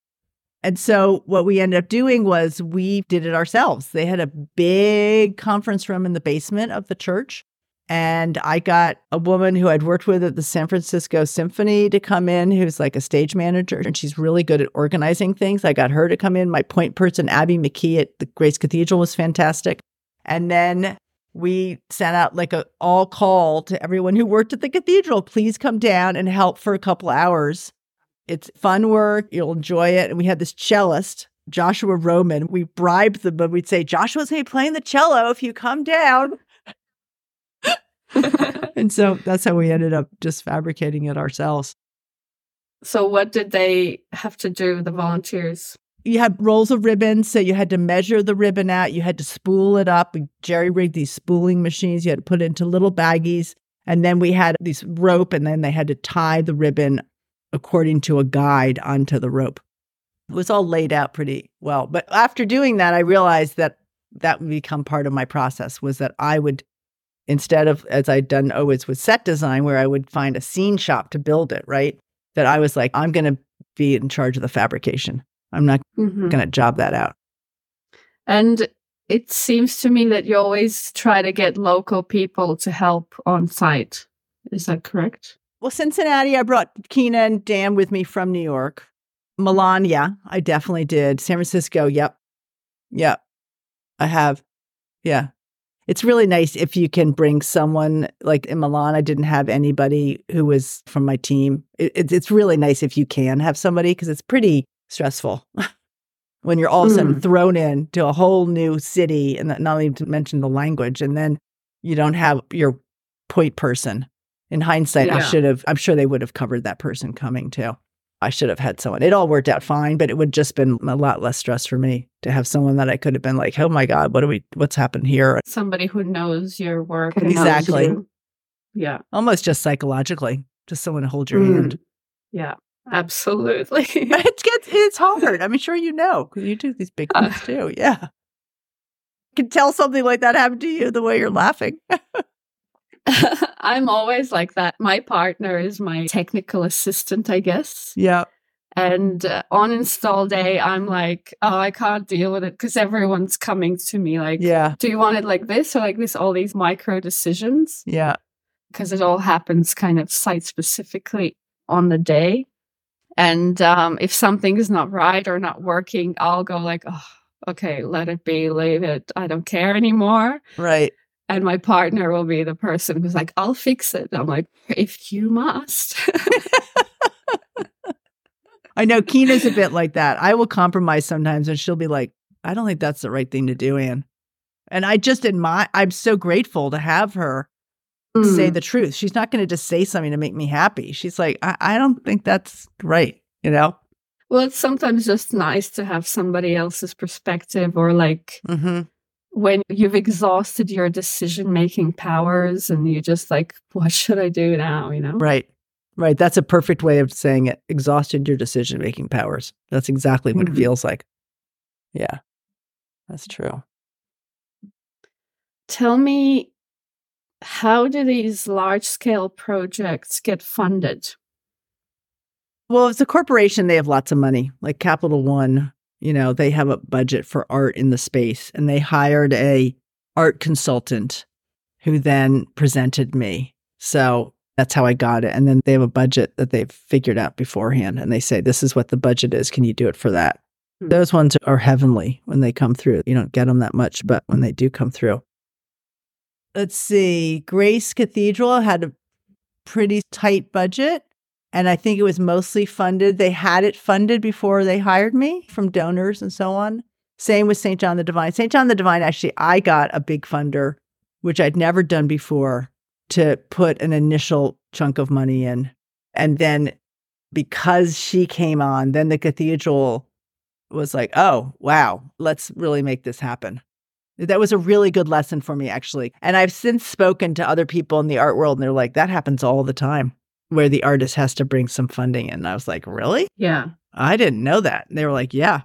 Speaker 1: And so what we ended up doing was we did it ourselves. They had a big conference room in the basement of the church. And I got a woman who I'd worked with at the San Francisco Symphony to come in, who's like a stage manager, and she's really good at organizing things. I got her to come in. My point person, Abby McKee at the Grace Cathedral, was fantastic. And then we sent out like a all call to everyone who worked at the cathedral please come down and help for a couple hours it's fun work you'll enjoy it and we had this cellist joshua roman we bribed them but we'd say joshua's going to be playing the cello if you come down and so that's how we ended up just fabricating it ourselves
Speaker 3: so what did they have to do the volunteers
Speaker 1: you had rolls of ribbon, so you had to measure the ribbon out. You had to spool it up. We jerry rigged these spooling machines. You had to put it into little baggies. And then we had these rope, and then they had to tie the ribbon according to a guide onto the rope. It was all laid out pretty well. But after doing that, I realized that that would become part of my process was that I would, instead of as I'd done always with set design, where I would find a scene shop to build it, right? That I was like, I'm going to be in charge of the fabrication. I'm not mm-hmm. going to job that out.
Speaker 3: And it seems to me that you always try to get local people to help on site. Is that correct?
Speaker 1: Well, Cincinnati, I brought Keena and Dan with me from New York. Milan, yeah, I definitely did. San Francisco, yep. Yep. I have. Yeah. It's really nice if you can bring someone like in Milan. I didn't have anybody who was from my team. It, it, it's really nice if you can have somebody because it's pretty stressful when you're all of a sudden mm. thrown into a whole new city and not even to mention the language. And then you don't have your point person. In hindsight, yeah. I should have, I'm sure they would have covered that person coming too. I should have had someone. It all worked out fine, but it would just been a lot less stress for me to have someone that I could have been like, "Oh my god, what do we? What's happened here?"
Speaker 3: Somebody who knows your work
Speaker 1: exactly.
Speaker 3: You. Yeah,
Speaker 1: almost just psychologically, just someone to hold your mm. hand.
Speaker 3: Yeah, Absolutely.
Speaker 1: it gets it's hard. I'm sure you know because you do these big uh, things uh, too. Yeah. I can tell something like that happened to you the way you're laughing.
Speaker 3: I'm always like that. My partner is my technical assistant, I guess.
Speaker 1: Yeah.
Speaker 3: And uh, on install day, I'm like, oh, I can't deal with it because everyone's coming to me like,
Speaker 1: yeah,
Speaker 3: do you want it like this or like this? All these micro decisions.
Speaker 1: Yeah.
Speaker 3: Because it all happens kind of site specifically on the day. And um, if something is not right or not working, I'll go like, oh, okay, let it be, leave it. I don't care anymore.
Speaker 1: Right.
Speaker 3: And my partner will be the person who's like, I'll fix it. I'm like, if you must.
Speaker 1: I know Keena's a bit like that. I will compromise sometimes and she'll be like, I don't think that's the right thing to do, Anne. And I just admire, I'm so grateful to have her mm. say the truth. She's not going to just say something to make me happy. She's like, I, I don't think that's right, you know?
Speaker 3: Well, it's sometimes just nice to have somebody else's perspective or like mm-hmm. When you've exhausted your decision making powers and you're just like, what should I do now? You know?
Speaker 1: Right. Right. That's a perfect way of saying it. Exhausted your decision making powers. That's exactly what mm-hmm. it feels like. Yeah. That's true.
Speaker 3: Tell me how do these large scale projects get funded?
Speaker 1: Well, it's a corporation, they have lots of money. Like Capital One, you know, they have a budget for art in the space and they hired a art consultant who then presented me. So that's how I got it. And then they have a budget that they've figured out beforehand and they say, this is what the budget is. Can you do it for that? Hmm. Those ones are heavenly when they come through. You don't get them that much, but when they do come through, let's see, Grace Cathedral had a pretty tight budget. And I think it was mostly funded. They had it funded before they hired me from donors and so on. Same with St. John the Divine. St. John the Divine, actually, I got a big funder, which I'd never done before, to put an initial chunk of money in. And then because she came on, then the cathedral was like, oh, wow, let's really make this happen. That was a really good lesson for me, actually. And I've since spoken to other people in the art world, and they're like, that happens all the time where the artist has to bring some funding in. And I was like, really?
Speaker 3: Yeah.
Speaker 1: I didn't know that. And they were like, yeah,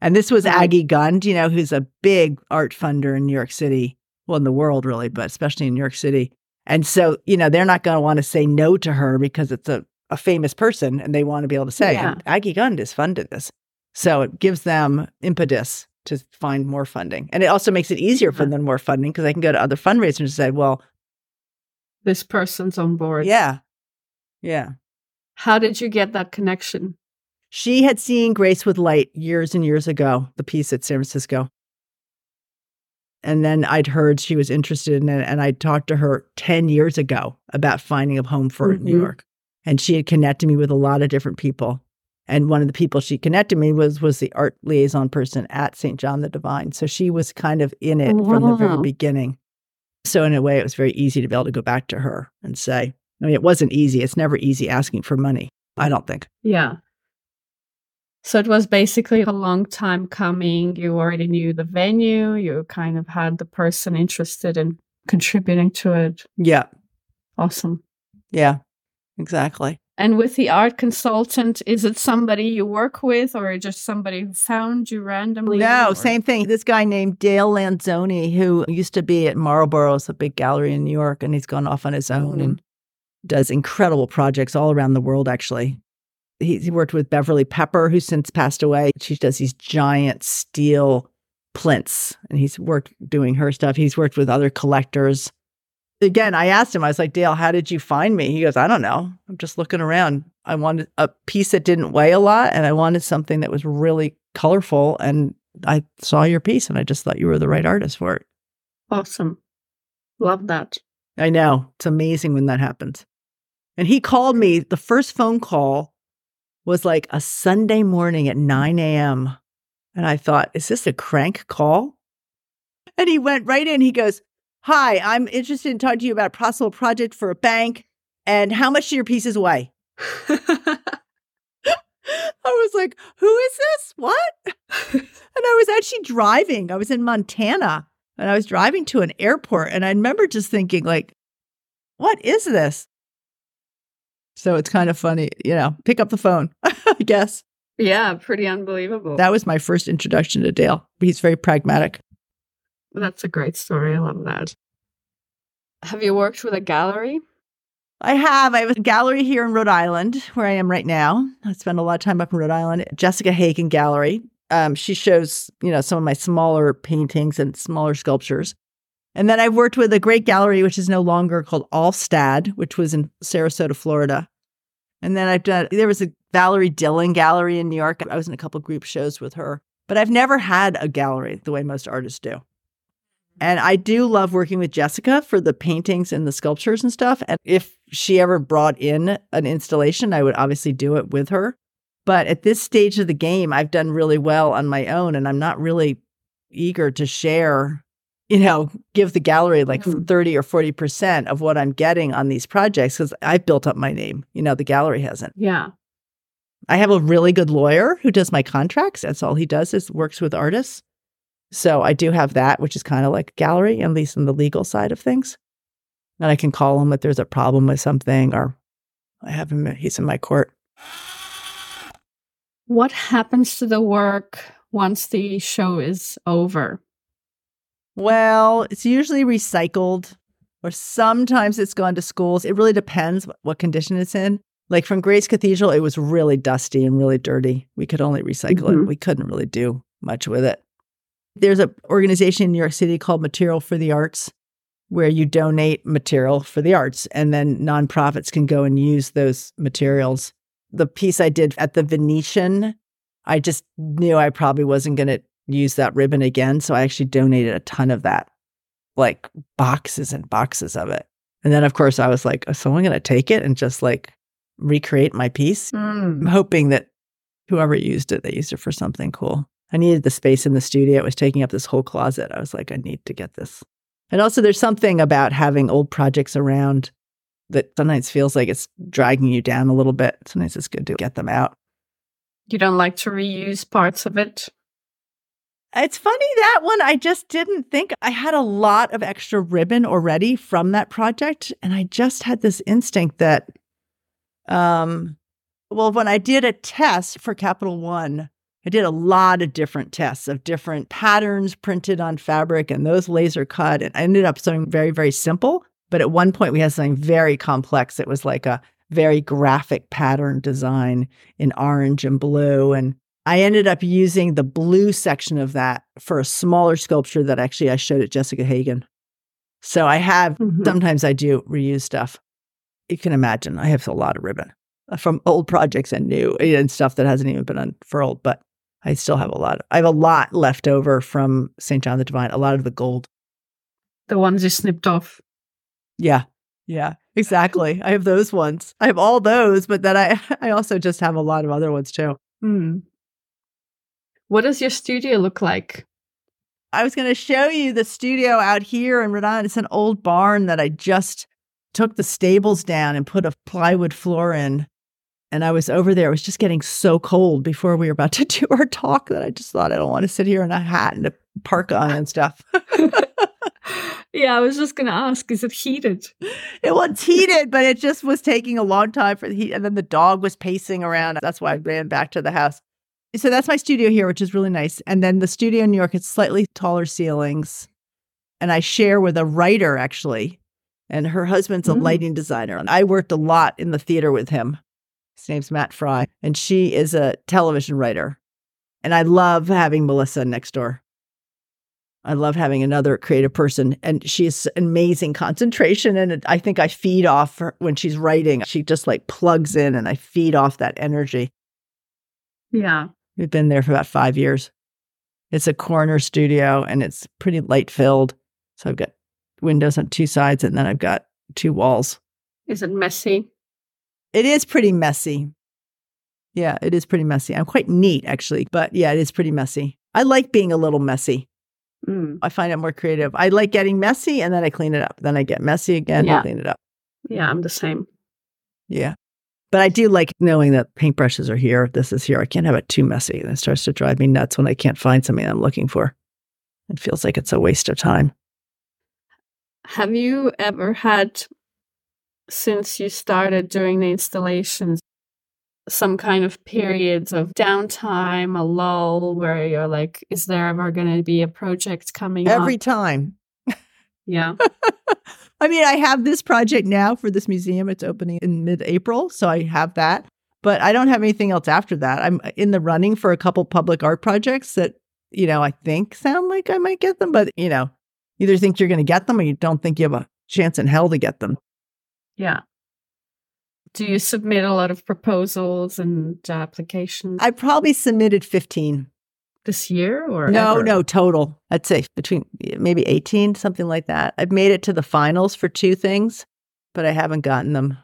Speaker 1: and this was Aggie Gund, you know, who's a big art funder in New York City, well, in the world, really, but especially in New York City. And so, you know, they're not going to want to say no to her because it's a, a famous person and they want to be able to say, yeah. Aggie Gund has funded this. So it gives them impetus to find more funding. And it also makes it easier for uh-huh. them more funding because they can go to other fundraisers and say, well,
Speaker 3: this person's on board.
Speaker 1: Yeah. Yeah.
Speaker 3: How did you get that connection?
Speaker 1: She had seen Graced with Light years and years ago, the piece at San Francisco. And then I'd heard she was interested in it. And I talked to her 10 years ago about finding a home for mm-hmm. New York. And she had connected me with a lot of different people. And one of the people she connected me was was the art liaison person at St. John the Divine. So she was kind of in it wow. from the very beginning. So in a way, it was very easy to be able to go back to her and say, I mean, it wasn't easy. It's never easy asking for money. I don't think.
Speaker 3: Yeah. So it was basically a long time coming. You already knew the venue, you kind of had the person interested in contributing to it.
Speaker 1: Yeah.
Speaker 3: Awesome.
Speaker 1: Yeah, exactly.
Speaker 3: And with the art consultant, is it somebody you work with or just somebody who found you randomly?
Speaker 1: No,
Speaker 3: or?
Speaker 1: same thing. This guy named Dale Lanzone, who used to be at Marlborough's, a big gallery in New York, and he's gone off on his own mm-hmm. and does incredible projects all around the world, actually he worked with Beverly Pepper, who's since passed away. She does these giant steel plinths, and he's worked doing her stuff. He's worked with other collectors. Again, I asked him, I was like, Dale, how did you find me? He goes, I don't know. I'm just looking around. I wanted a piece that didn't weigh a lot, and I wanted something that was really colorful. And I saw your piece, and I just thought you were the right artist for it.
Speaker 3: Awesome. Love that.
Speaker 1: I know. It's amazing when that happens. And he called me the first phone call was like a Sunday morning at 9 a.m. And I thought, is this a crank call? And he went right in. He goes, Hi, I'm interested in talking to you about a possible project for a bank. And how much do your pieces weigh? I was like, Who is this? What? and I was actually driving. I was in Montana and I was driving to an airport. And I remember just thinking, like, what is this? So it's kind of funny, you know, pick up the phone, I guess.
Speaker 3: Yeah, pretty unbelievable.
Speaker 1: That was my first introduction to Dale. He's very pragmatic.
Speaker 3: That's a great story. I love that. Have you worked with a gallery?
Speaker 1: I have. I have a gallery here in Rhode Island where I am right now. I spend a lot of time up in Rhode Island. Jessica Hagen Gallery. Um, she shows, you know, some of my smaller paintings and smaller sculptures. And then I've worked with a great gallery, which is no longer called Alfstad, which was in Sarasota, Florida. And then I've done, there was a Valerie Dillon gallery in New York. I was in a couple group shows with her, but I've never had a gallery the way most artists do. And I do love working with Jessica for the paintings and the sculptures and stuff. And if she ever brought in an installation, I would obviously do it with her. But at this stage of the game, I've done really well on my own, and I'm not really eager to share you know, give the gallery like mm-hmm. 30 or 40% of what I'm getting on these projects because I've built up my name. You know, the gallery hasn't.
Speaker 3: Yeah.
Speaker 1: I have a really good lawyer who does my contracts. That's all he does is works with artists. So I do have that, which is kind of like gallery, at least in the legal side of things. And I can call him if there's a problem with something or I have him, he's in my court.
Speaker 3: What happens to the work once the show is over?
Speaker 1: Well, it's usually recycled or sometimes it's gone to schools. It really depends what condition it's in. Like from Grace Cathedral, it was really dusty and really dirty. We could only recycle mm-hmm. it. We couldn't really do much with it. There's an organization in New York City called Material for the Arts where you donate material for the arts and then nonprofits can go and use those materials. The piece I did at the Venetian, I just knew I probably wasn't going to use that ribbon again. So I actually donated a ton of that. like boxes and boxes of it. And then, of course, I was like, is someone going to take it and just like recreate my piece? Mm. I'm hoping that whoever used it, they used it for something cool. I needed the space in the studio. It was taking up this whole closet. I was like, I need to get this. And also, there's something about having old projects around that sometimes feels like it's dragging you down a little bit. Sometimes it's good to get them out.
Speaker 3: You don't like to reuse parts of it?
Speaker 1: It's funny that one I just didn't think I had a lot of extra ribbon already from that project and I just had this instinct that um well when I did a test for Capital One I did a lot of different tests of different patterns printed on fabric and those laser cut and I ended up something very very simple but at one point we had something very complex. It was like a very graphic pattern design in orange and blue and I ended up using the blue section of that for a smaller sculpture that actually I showed at Jessica Hagen. So I have mm-hmm. sometimes I do reuse stuff. You can imagine I have a lot of ribbon uh, from old projects and new and stuff that hasn't even been unfurled, but I still have a lot. I have a lot left over from St. John the Divine, a lot of the gold.
Speaker 3: The ones you snipped off.
Speaker 1: Yeah. Yeah, exactly. I have those ones. I have all those, but then I I also just have a lot of other ones too.
Speaker 3: Mm. What does your studio look like?
Speaker 1: I was going to show you the studio out here in Rhode Island. It's an old barn that I just took the stables down and put a plywood floor in. And I was over there. It was just getting so cold before we were about to do our talk that I just thought I don't want to sit here in a hat and a parka on and stuff.
Speaker 3: yeah, I was just going to ask is it heated?
Speaker 1: It was heated, but it just was taking a long time for the heat. And then the dog was pacing around. That's why I ran back to the house. So that's my studio here, which is really nice. And then the studio in New York, it's slightly taller ceilings. And I share with a writer actually. And her husband's a mm. lighting designer. And I worked a lot in the theater with him. His name's Matt Frey. And she is a television writer. And I love having Melissa next door. I love having another creative person. And she has amazing concentration. And I think I feed off her when she's writing. She just like plugs in and I feed off that energy.
Speaker 3: Yeah.
Speaker 1: We've been there for about five years. It's a corner studio and it's pretty light filled. So I've got windows on two sides and then I've got two walls.
Speaker 3: Is it messy?
Speaker 1: It is pretty messy. Yeah, it is pretty messy. I'm quite neat actually, but yeah, it is pretty messy. I like being a little messy. Mm. I find it more creative. I like getting messy and then I clean it up. Then I get messy again yeah. and clean it up.
Speaker 3: Yeah, I'm the same.
Speaker 1: Yeah. But I do like knowing that paintbrushes are here. This is here. I can't have it too messy. It starts to drive me nuts when I can't find something I'm looking for. It feels like it's a waste of time.
Speaker 3: Have you ever had, since you started doing the installations, some kind of periods of downtime, a lull where you're like, is there ever going to be a project coming up?
Speaker 1: Every up? time.
Speaker 3: Yeah.
Speaker 1: I mean, I have this project now for this museum. It's opening in mid April. So I have that. But I don't have anything else after that. I'm in the running for a couple public art projects that, you know, I think sound like I might get them, but, you know, either think you're going to get them or you don't think you have a chance in hell to get them.
Speaker 3: Yeah. Do you submit a lot of proposals and applications?
Speaker 1: I probably submitted 15
Speaker 3: this year or
Speaker 1: no ever? no total i'd say between maybe 18 something like that i've made it to the finals for two things but i haven't gotten them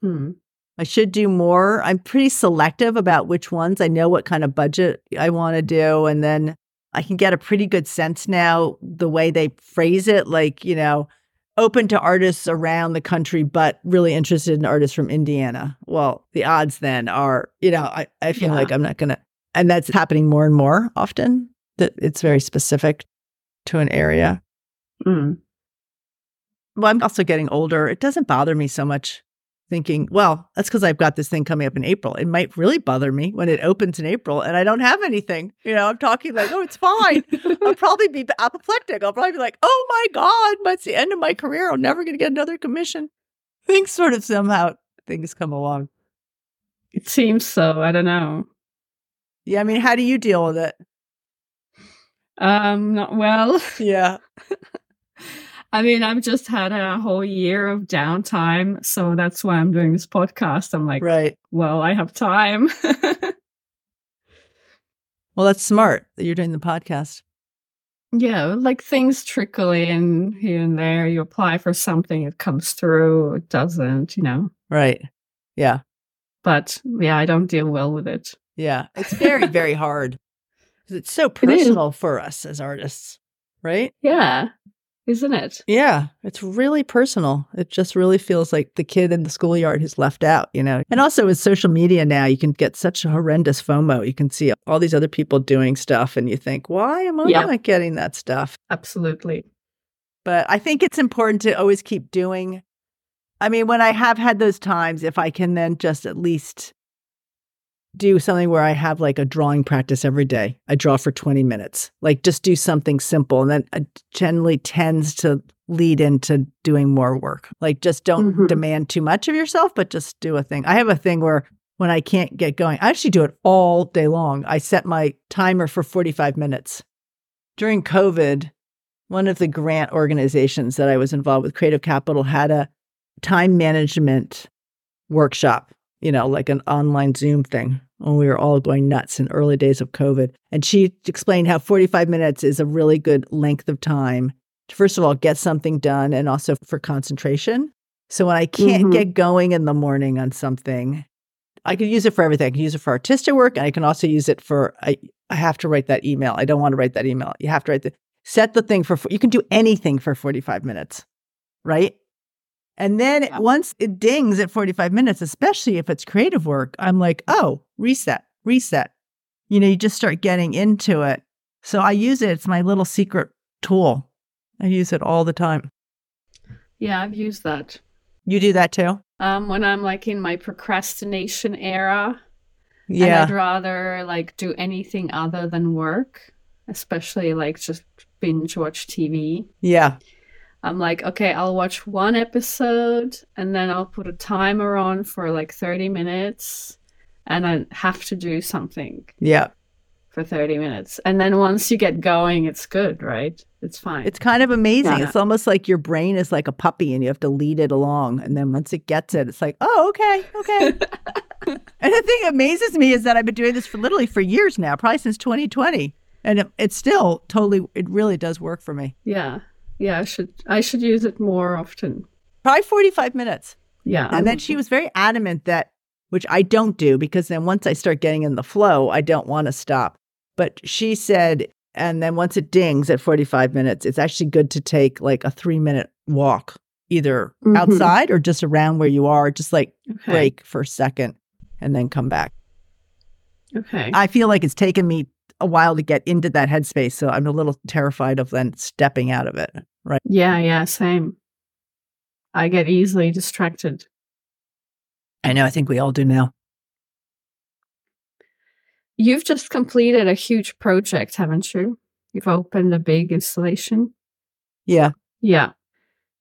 Speaker 1: hmm. i should do more i'm pretty selective about which ones i know what kind of budget i want to do and then i can get a pretty good sense now the way they phrase it like you know open to artists around the country but really interested in artists from indiana well the odds then are you know i, I feel yeah. like i'm not going to and that's happening more and more often, that it's very specific to an area. Mm. Well, I'm also getting older. It doesn't bother me so much thinking, well, that's because I've got this thing coming up in April. It might really bother me when it opens in April and I don't have anything. You know, I'm talking like, oh, it's fine. I'll probably be apoplectic. I'll probably be like, oh my God, that's the end of my career. I'm never going to get another commission. Things sort of somehow, things come along.
Speaker 3: It seems so. I don't know.
Speaker 1: Yeah, I mean, how do you deal with it?
Speaker 3: Um, not well.
Speaker 1: Yeah.
Speaker 3: I mean, I've just had a whole year of downtime, so that's why I'm doing this podcast. I'm like,
Speaker 1: right.
Speaker 3: Well, I have time.
Speaker 1: well, that's smart that you're doing the podcast.
Speaker 3: Yeah, like things trickle in here and there. You apply for something, it comes through, it doesn't, you know.
Speaker 1: Right. Yeah.
Speaker 3: But yeah, I don't deal well with it.
Speaker 1: Yeah. It's very, very hard. It's so personal it for us as artists, right?
Speaker 3: Yeah isn't it?
Speaker 1: Yeah, it's really personal. It just really feels like the kid in the schoolyard who's left out, you know. And also with social media now, you can get such a horrendous FOMO. You can see all these other people doing stuff and you think, why am I not getting that stuff?
Speaker 3: Absolutely.
Speaker 1: But I think it's important to always keep doing. I mean, when I have had those times, if I can then just at least do something where I have like a drawing practice every day. I draw for 20 minutes. Like just do something simple. And then it generally tends to lead into doing more work. Like just don't mm-hmm. demand too much of yourself, but just do a thing. I have a thing where when I can't get going, I actually do it all day long. I set my timer for 45 minutes. During COVID, one of the grant organizations that I was involved with, Creative Capital, had a time management workshop you know, like an online Zoom thing when we were all going nuts in early days of COVID. And she explained how 45 minutes is a really good length of time to, first of all, get something done and also for concentration. So when I can't mm-hmm. get going in the morning on something, I can use it for everything. I can use it for artistic work and I can also use it for, I, I have to write that email. I don't want to write that email. You have to write the, set the thing for, you can do anything for 45 minutes, right? And then yeah. once it dings at 45 minutes, especially if it's creative work, I'm like, oh, reset, reset. You know, you just start getting into it. So I use it. It's my little secret tool. I use it all the time.
Speaker 3: Yeah, I've used that.
Speaker 1: You do that too?
Speaker 3: Um, when I'm like in my procrastination era. Yeah. I'd rather like do anything other than work, especially like just binge watch TV.
Speaker 1: Yeah.
Speaker 3: I'm like, okay, I'll watch one episode and then I'll put a timer on for like 30 minutes and I have to do something.
Speaker 1: Yeah.
Speaker 3: For 30 minutes. And then once you get going, it's good, right? It's fine.
Speaker 1: It's kind of amazing. Yeah. It's almost like your brain is like a puppy and you have to lead it along. And then once it gets it, it's like, oh, okay, okay. and the thing that amazes me is that I've been doing this for literally for years now, probably since 2020. And it, it's still totally, it really does work for me.
Speaker 3: Yeah yeah, I should I should use it more often.
Speaker 1: Probably 45 minutes.
Speaker 3: Yeah.
Speaker 1: And then she was very adamant that which I don't do because then once I start getting in the flow, I don't want to stop. But she said and then once it dings at 45 minutes, it's actually good to take like a 3 minute walk either mm-hmm. outside or just around where you are, just like okay. break for a second and then come back.
Speaker 3: Okay.
Speaker 1: I feel like it's taken me a while to get into that headspace. So I'm a little terrified of then stepping out of it. Right.
Speaker 3: Yeah. Yeah. Same. I get easily distracted.
Speaker 1: I know. I think we all do now.
Speaker 3: You've just completed a huge project, haven't you? You've opened a big installation.
Speaker 1: Yeah.
Speaker 3: Yeah.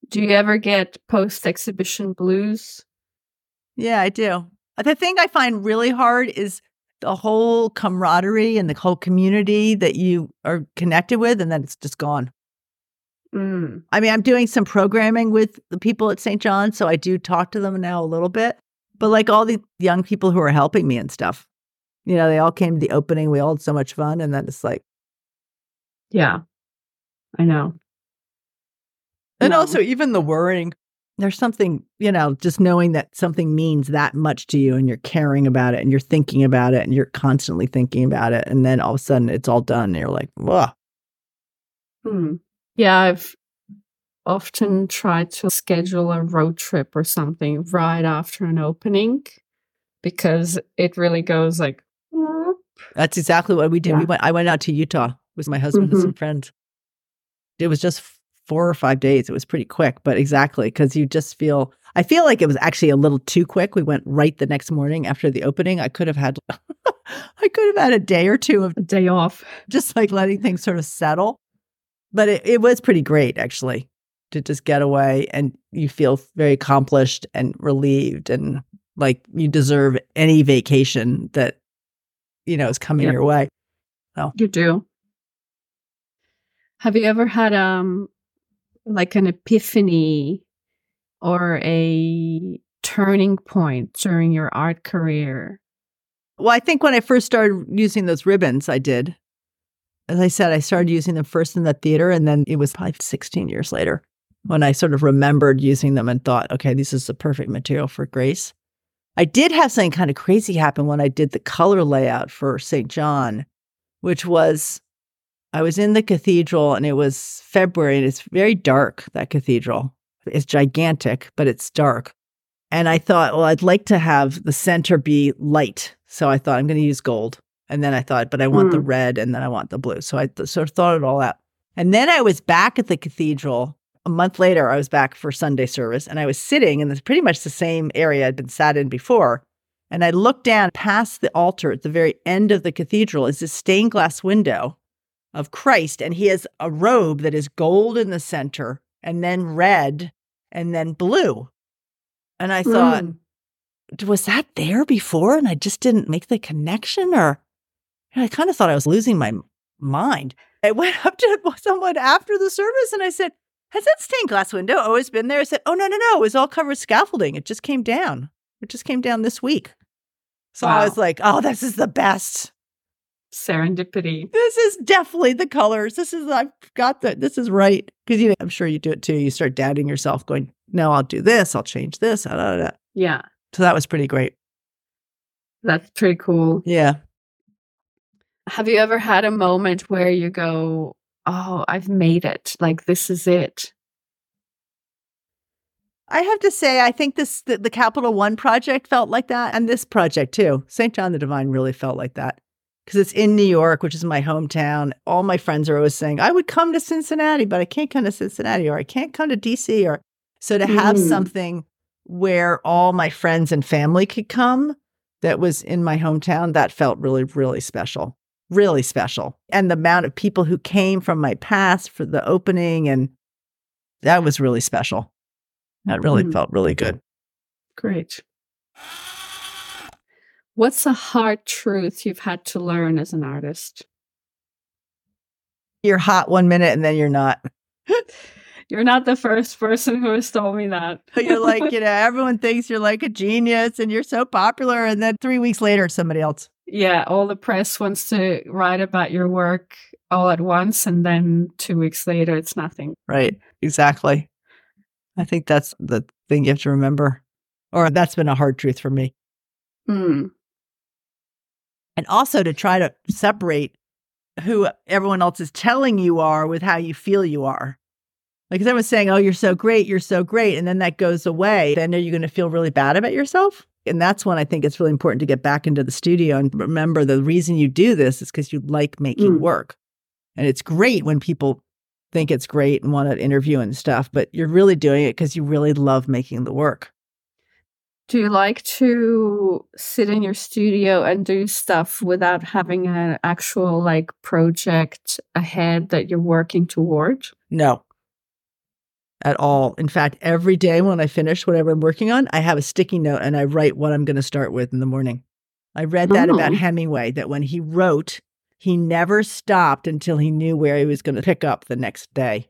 Speaker 3: Do you ever get post exhibition blues?
Speaker 1: Yeah, I do. The thing I find really hard is the whole camaraderie and the whole community that you are connected with, and then it's just gone. Mm. I mean, I'm doing some programming with the people at St. John, so I do talk to them now a little bit. But like all the young people who are helping me and stuff, you know, they all came to the opening. We all had so much fun, and then it's like,
Speaker 3: yeah, I know.
Speaker 1: And no. also, even the worrying there's something, you know, just knowing that something means that much to you and you're caring about it and you're thinking about it and you're constantly thinking about it. And then all of a sudden it's all done. And you're like, whoa.
Speaker 3: Hmm. Yeah, I've often tried to schedule a road trip or something right after an opening because it really goes like,
Speaker 1: that's exactly what we did. Yeah. We went, I went out to Utah with my husband mm-hmm. and some friends. It was just four or five days. It was pretty quick, but exactly because you just feel. I feel like it was actually a little too quick. We went right the next morning after the opening. I could have had, I could have had a day or two of
Speaker 3: a day off,
Speaker 1: just like letting things sort of settle. But it, it was pretty great actually to just get away and you feel very accomplished and relieved and like you deserve any vacation that you know is coming yep. your way.
Speaker 3: So you do. Have you ever had um like an epiphany or a turning point during your art career?
Speaker 1: Well, I think when I first started using those ribbons, I did. as I said, I started using them first in the theater, and then it was probably 16 years later when I sort of remembered using them and thought, okay, this is the perfect material for Grace. I did have something kind of crazy happen when I did the color layout for St. John, which was I was in the cathedral and it was February and it's very dark, that cathedral. It's gigantic, but it's dark. And I thought, well, I'd like to have the center be light. So I thought I'm going to use gold. And then I thought, but I want mm. the hmm. red and then I want the blue. So I th- sort of thought it all out. And then I was back at the cathedral a month later, I was back for Sunday service and I was sitting in this pretty much the same area I'd been sat in before. And I looked down past the altar at the very end of the cathedral is this stained glass window of Christ. And he has a robe that is gold in the center and then red and then blue. And I thought, mm. was that there before? And I just didn't make the connection or I kind of thought I was losing my mind. I went up to someone after the service and I said, has that stained glass window always been there? I said, Oh, no, no, no. It was all covered scaffolding. It just came down. It just came down this week. So wow. I was like, Oh, this is the best.
Speaker 3: Serendipity.
Speaker 1: This is definitely the colors. This is, I've got the This is right. Cause you know, I'm sure you do it too. You start doubting yourself, going, No, I'll do this. I'll change this. Blah, blah, blah.
Speaker 3: Yeah.
Speaker 1: So that was pretty great.
Speaker 3: That's pretty cool.
Speaker 1: Yeah.
Speaker 3: Have you ever had a moment where you go, oh, I've made it. Like this is it.
Speaker 1: I have to say, I think this the, the Capital One project felt like that, and this project too. St. John the Divine really felt like that because it's in New York, which is my hometown. All my friends are always saying, I would come to Cincinnati, but I can't come to Cincinnati, or I can't come to DC, or so to have mm. something where all my friends and family could come that was in my hometown, that felt really, really special really special. And the amount of people who came from my past for the opening, and that was really special. That really mm. felt really good.
Speaker 3: Great. What's a hard truth you've had to learn as an artist?
Speaker 1: You're hot one minute and then you're not.
Speaker 3: you're not the first person who has told me that.
Speaker 1: you're like, you know, everyone thinks you're like a genius and you're so popular. And then three weeks later, somebody else
Speaker 3: yeah, all the press wants to write about your work all at once, and then two weeks later, it's nothing.
Speaker 1: Right. Exactly. I think that's the thing you have to remember, or that's been a hard truth for me.
Speaker 3: Hmm.
Speaker 1: And also to try to separate who everyone else is telling you are with how you feel you are. Like, everyone's saying, Oh, you're so great, you're so great. And then that goes away. Then are you going to feel really bad about yourself? And that's when I think it's really important to get back into the studio and remember the reason you do this is because you like making mm. work. And it's great when people think it's great and want to interview and stuff, but you're really doing it because you really love making the work.
Speaker 3: Do you like to sit in your studio and do stuff without having an actual like project ahead that you're working toward?
Speaker 1: No at all. In fact, every day when I finish whatever I'm working on, I have a sticky note and I write what I'm going to start with in the morning. I read that oh. about Hemingway that when he wrote, he never stopped until he knew where he was going to pick up the next day.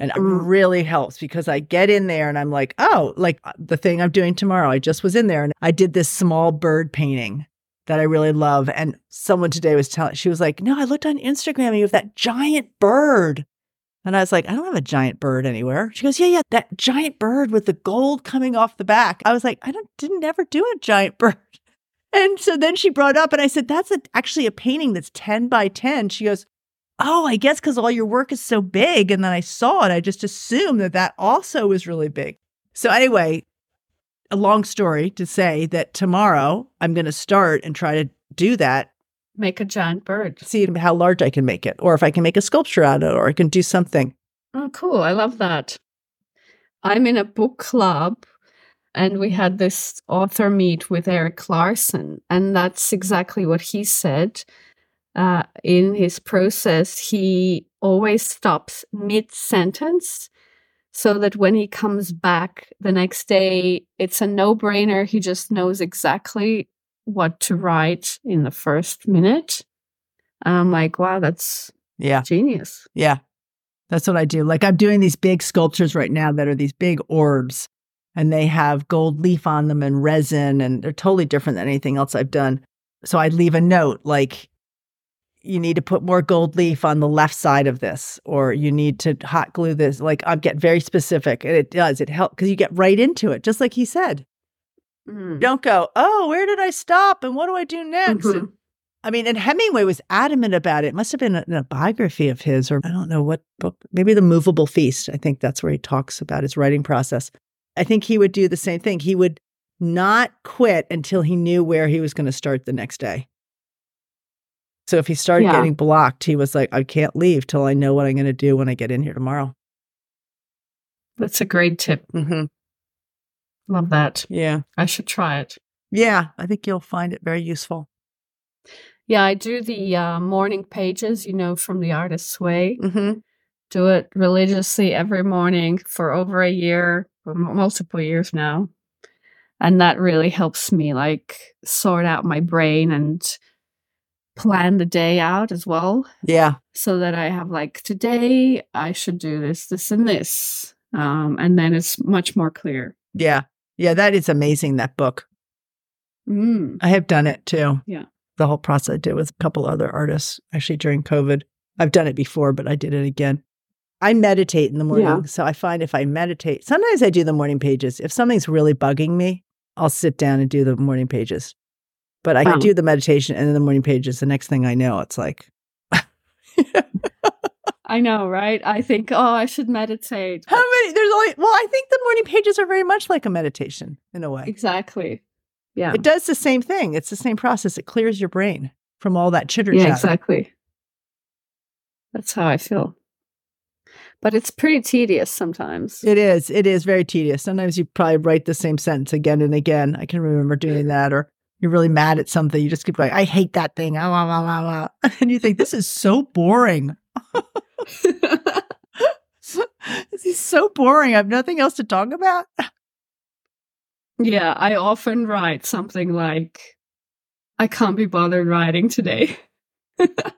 Speaker 1: And it mm. really helps because I get in there and I'm like, oh, like uh, the thing I'm doing tomorrow. I just was in there and I did this small bird painting that I really love. And someone today was telling, she was like, no, I looked on Instagram and you have that giant bird. And I was like, I don't have a giant bird anywhere. She goes, Yeah, yeah, that giant bird with the gold coming off the back. I was like, I don't, didn't ever do a giant bird. And so then she brought up, and I said, That's a, actually a painting that's 10 by 10. She goes, Oh, I guess because all your work is so big. And then I saw it. I just assumed that that also was really big. So, anyway, a long story to say that tomorrow I'm going to start and try to do that
Speaker 3: Make a giant bird.
Speaker 1: See how large I can make it, or if I can make a sculpture out of it, or I can do something.
Speaker 3: Oh, cool. I love that. I'm in a book club and we had this author meet with Erik Larson, and that's exactly what he said. Uh, in his process, he always stops mid sentence so that when he comes back the next day, it's a no brainer. He just knows exactly what to write in the first minute. And I'm like, wow, that's
Speaker 1: yeah
Speaker 3: genius.
Speaker 1: Yeah. That's what I do. Like I'm doing these big sculptures right now that are these big orbs and they have gold leaf on them and resin and they're totally different than anything else I've done. So I leave a note like you need to put more gold leaf on the left side of this, or you need to hot glue this. Like I get very specific, and it does. It helps because you get right into it, just like he said. Mm. Don't go, oh, where did I stop, and what do I do next? Mm-hmm. I mean, and Hemingway was adamant about it. it must have been a, a, biography of his, or I don't know what book, maybe The Moveable Feast. I think that's where he talks about his writing process. I think he would do the same thing. He would not quit until he knew where he was going to start the next day. So if he started yeah. getting blocked, he was like, I can't leave till I know what I'm going to do when I get in here tomorrow.
Speaker 3: That's a great tip. Mm-hmm. Love that.
Speaker 1: Yeah.
Speaker 3: I should try it.
Speaker 1: Yeah. I think you'll find it very useful.
Speaker 3: Yeah. I do the uh, morning pages, you know, from the artist's way. Mm-hmm. Do it religiously every morning for over a year, for multiple years now. And that really helps me like sort out my brain and plan the day out as well.
Speaker 1: Yeah.
Speaker 3: So that I have like today I should do this, this, and this. Um, and then it's much more clear.
Speaker 1: Yeah. Yeah. That is amazing, that book. Mm. I have done it too.
Speaker 3: Yeah.
Speaker 1: The whole process I did with a couple other artists actually during COVID. I've done it before, but I did it again. I meditate in the morning. Yeah. So I find if I meditate, sometimes I do the morning pages. If something's really bugging me, I'll sit down and do the morning pages. But I can um do the meditation and then the morning pages. The next thing I know, it's like.
Speaker 3: I know, right? I think, oh, I should meditate.
Speaker 1: How many? There's only, well, I think the morning pages are very much like a meditation in a way.
Speaker 3: Exactly. Yeah.
Speaker 1: It does the same thing. It's the same process. It clears your brain from all that chitter
Speaker 3: Yeah, exactly. That's how I feel. But it's pretty tedious sometimes.
Speaker 1: It is. It is very tedious. Sometimes you probably write the same sentence again and again. I can remember doing that. Or you're really mad at something, you just keep going, I hate that thing. Ah, ah, ah, ah. And you think, this is so boring. this is so boring. I have nothing else to talk about.
Speaker 3: Yeah, I often write something like, I can't be bothered writing today.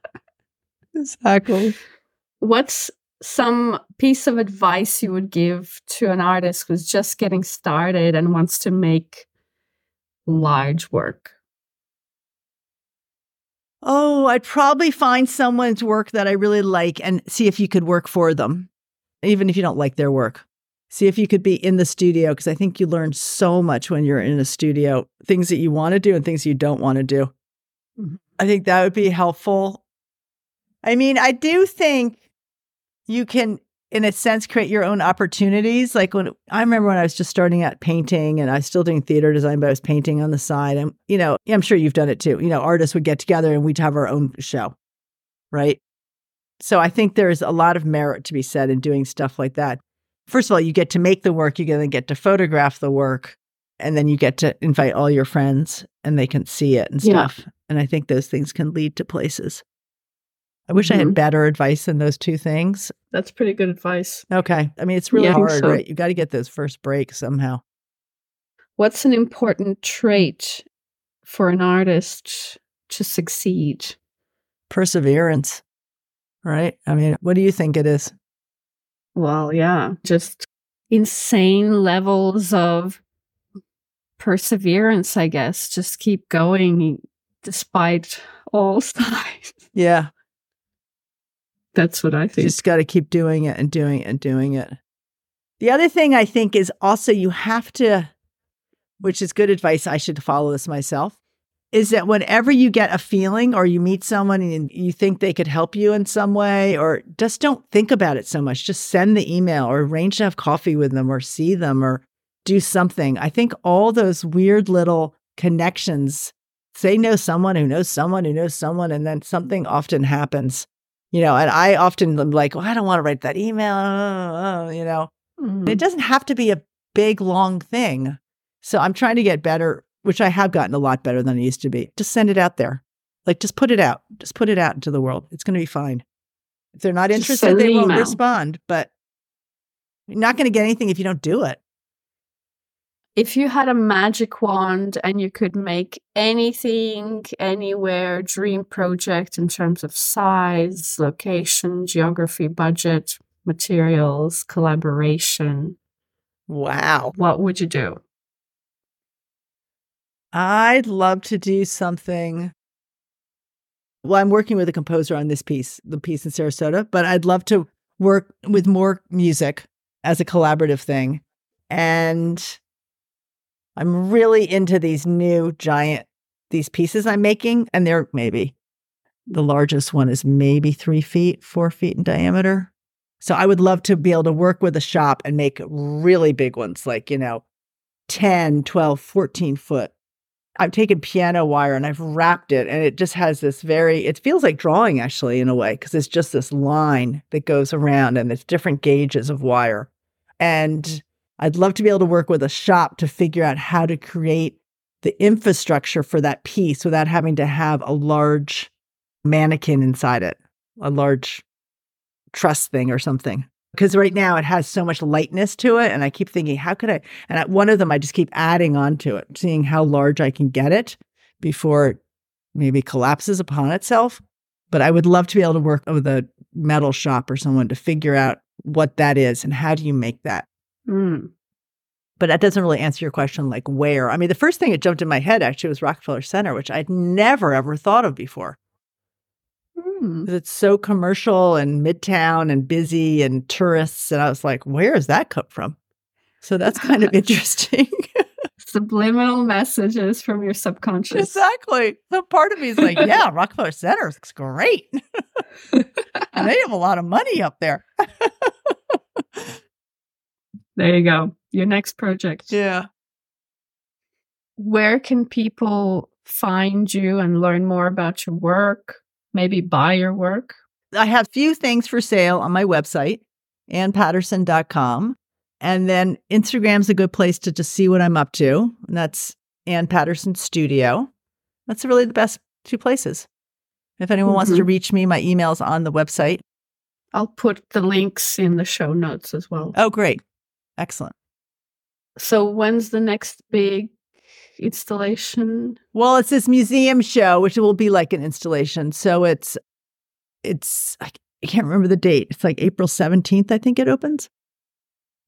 Speaker 1: exactly.
Speaker 3: What's some piece of advice you would give to an artist who's just getting started and wants to make large work?
Speaker 1: Oh, I'd probably find someone's work that I really like and see if you could work for them, even if you don't like their work. See if you could be in the studio because I think you learn so much when you're in a studio things that you want to do and things you don't want to do. Mm-hmm. I think that would be helpful. I mean, I do think you can in a sense create your own opportunities. Like when i remember when i was just starting out painting and i was still doing theater design but i was painting on the side. And you know i'm sure you've done it too. You know artists would get together and we'd have our own show right? So i think there's a lot of merit to be said in doing stuff like that. First of all you get to make the work you're going to get to photograph the work and then you get to invite all your friends and they can see it and stuff. Yeah. and i think those things can lead to places I wish mm-hmm. I had mm-hmm. better advice than those two things.
Speaker 3: That's pretty good advice.
Speaker 1: Okay. I mean, it's really yeah, hard, so. right? You got to get those first breaks somehow.
Speaker 3: What's an important trait for an artist to succeed?
Speaker 1: Perseverance, right? I mean, what do you think it is?
Speaker 3: Well, yeah, just insane levels of perseverance, I guess. Just keep going despite all sides.
Speaker 1: Yeah.
Speaker 3: That's what I think.
Speaker 1: You just got to keep doing it and doing it and doing it. The other thing I think is also you have to, which is good advice, I should follow this myself, is that whenever you get a feeling or you meet someone and you think they could help you in some way, or just don't think about it so much, just send the email or arrange to have coffee with them or see them or do something. I think all those weird little connections, say know someone who knows someone who knows someone, and then something often happens you know, and I often am like, well, I don't want to write that email, uh, uh, you know. Mm-hmm. It doesn't have to be a big, long thing. So I'm trying to get better, which I have gotten a lot better than I used to be. Just send it out there. Like, just put it out. Just put it out into the world. It's going to be fine. If they're not interested, they won't email. respond. But you're not going to get anything if you don't do it
Speaker 3: if you had a magic wand and you could make anything, anywhere, dream project in terms of size, location, geography, budget, materials, collaboration.
Speaker 1: Wow.
Speaker 3: What would you do?
Speaker 1: I'd love to do something Well, I'm working with a composer on this piece, the piece in Sarasota, but I'd love to work with more music as a collaborative thing. And I'm really into these new giant these pieces I'm making, and they're maybe the largest one is maybe three feet, four feet in diameter. So I would love to be able to work with a shop and make really big ones, like, you know, 10, 12, 14 foot. I've taken piano wire and I've wrapped it, and it just has this very, it feels like drawing actually in a way, because it's just this line that goes around and it's different gauges of wire. And I'd love to be able to work with a shop to figure out how to create the infrastructure for that piece without having to have a large mannequin inside it, a large truss thing or something. Because right now it has so much lightness to it. And I keep thinking, how could I? And at one of them, I just keep adding on to it, seeing how large I can get it before it maybe collapses upon itself. But I would love to be able to work with a metal shop or someone to figure out what that is and how do you make that. Mm. But that doesn't really answer your question, like where. I mean, the first thing that jumped in my head actually was Rockefeller Center, which I'd never ever thought of before. Mm. It's so commercial and midtown and busy and tourists. And I was like, where does that come from? So that's kind of interesting.
Speaker 3: Subliminal messages from your subconscious.
Speaker 1: Exactly. The part of me is like, yeah, Rockefeller Center looks great. and they have a lot of money up there.
Speaker 3: There you go. Your next project.
Speaker 1: Yeah.
Speaker 3: Where can people find you and learn more about your work? maybe buy your work?
Speaker 1: I have a few things for sale on my website, annepatterson.com. And then Instagram's a good place to just see what I'm up to. And that's Anne Patterson Studio. That's really the best two places. If anyone mm-hmm. wants to mm-hmm. reach me, my email's on the website.
Speaker 3: I'll put the links in the show notes as well.
Speaker 1: Oh, great. Excellent.
Speaker 3: So, when's the next big installation?
Speaker 1: Well, it's this museum show, which will be like an installation. So it's it's I can't remember the date. It's like April seventeenth, I think it opens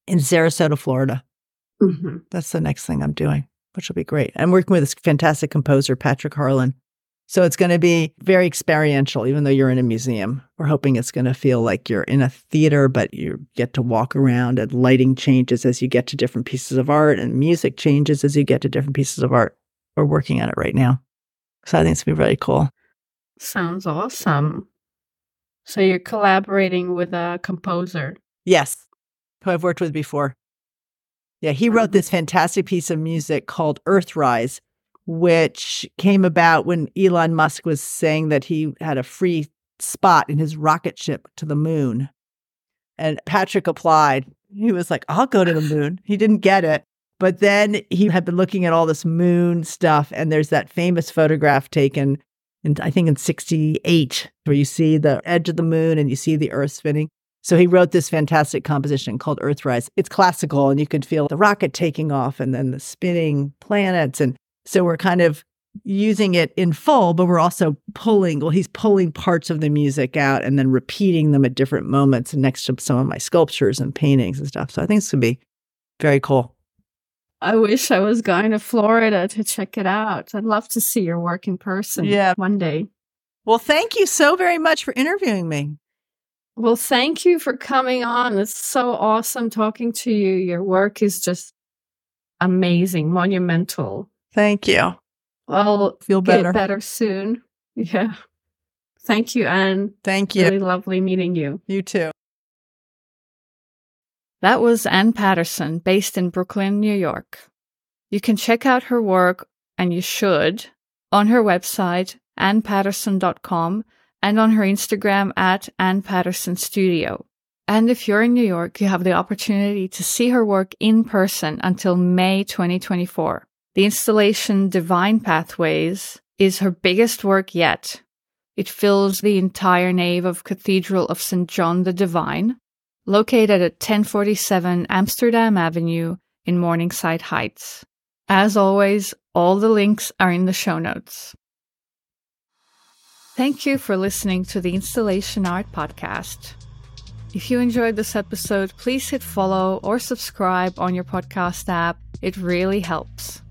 Speaker 1: in Sarasota, Florida. Mm-hmm. That's the next thing I'm doing, which will be great. I'm working with this fantastic composer, Patrick Harlin, so it's going to be very experiential, even though you're in a museum. We're hoping it's going to feel like you're in a theater, but you get to walk around and lighting changes as you get to different pieces of art and music changes as you get to different pieces of art. We're working on it right now. So I think it's going to be really cool.
Speaker 3: Sounds awesome. So you're collaborating with a composer?
Speaker 1: Yes, who I've worked with before. Yeah, he wrote mm-hmm. this fantastic piece of music called Earthrise which came about when Elon Musk was saying that he had a free spot in his rocket ship to the moon. And Patrick applied. He was like, I'll go to the moon. He didn't get it. But then he had been looking at all this moon stuff. And there's that famous photograph taken in, I think, in 68, where you see the edge of the moon and you see the earth spinning. So he wrote this fantastic composition called Earthrise. It's classical, and you can feel the rocket taking off and then the spinning planets. And so we're kind of using it in full, but we're also pulling, well, he's pulling parts of the music out and then repeating them at different moments next to some of my sculptures and paintings and stuff. So I think it's going to be very cool.
Speaker 3: I wish I was going to Florida to check it out. I'd love to see your work in person yeah. one day.
Speaker 1: Well, thank you so very much for interviewing me.
Speaker 3: Well, thank you for coming on. It's so awesome talking to you. Your work is just amazing, monumental.
Speaker 1: Thank you.
Speaker 3: I'll feel better. better soon. Yeah. Thank you, Anne.
Speaker 1: Thank you.
Speaker 3: Really lovely meeting you.
Speaker 1: You too.
Speaker 3: That was Anne Patterson, based in Brooklyn, New York. You can check out her work, and you should, on her website, annepatterson.com, and on her Instagram at Anne Patterson Studio. And if you're in New York, you have the opportunity to see her work in person until May 2024. The installation Divine Pathways is her biggest work yet. It fills the entire nave of Cathedral of St. John the Divine, located at 1047 Amsterdam Avenue in Morningside Heights. As always, all the links are in the show notes. Thank you for listening to the Installation Art Podcast. If you enjoyed this episode, please hit follow or subscribe on your podcast app. It really helps.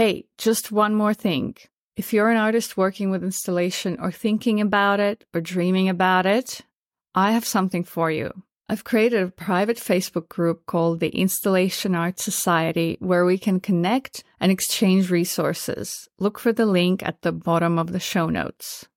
Speaker 2: Hey, just one more thing. If you're an artist working with installation or thinking about it or dreaming about it, I have something for you. I've created a private Facebook group called the Installation Art Society where we can connect and exchange resources. Look for the link at the bottom of the show notes.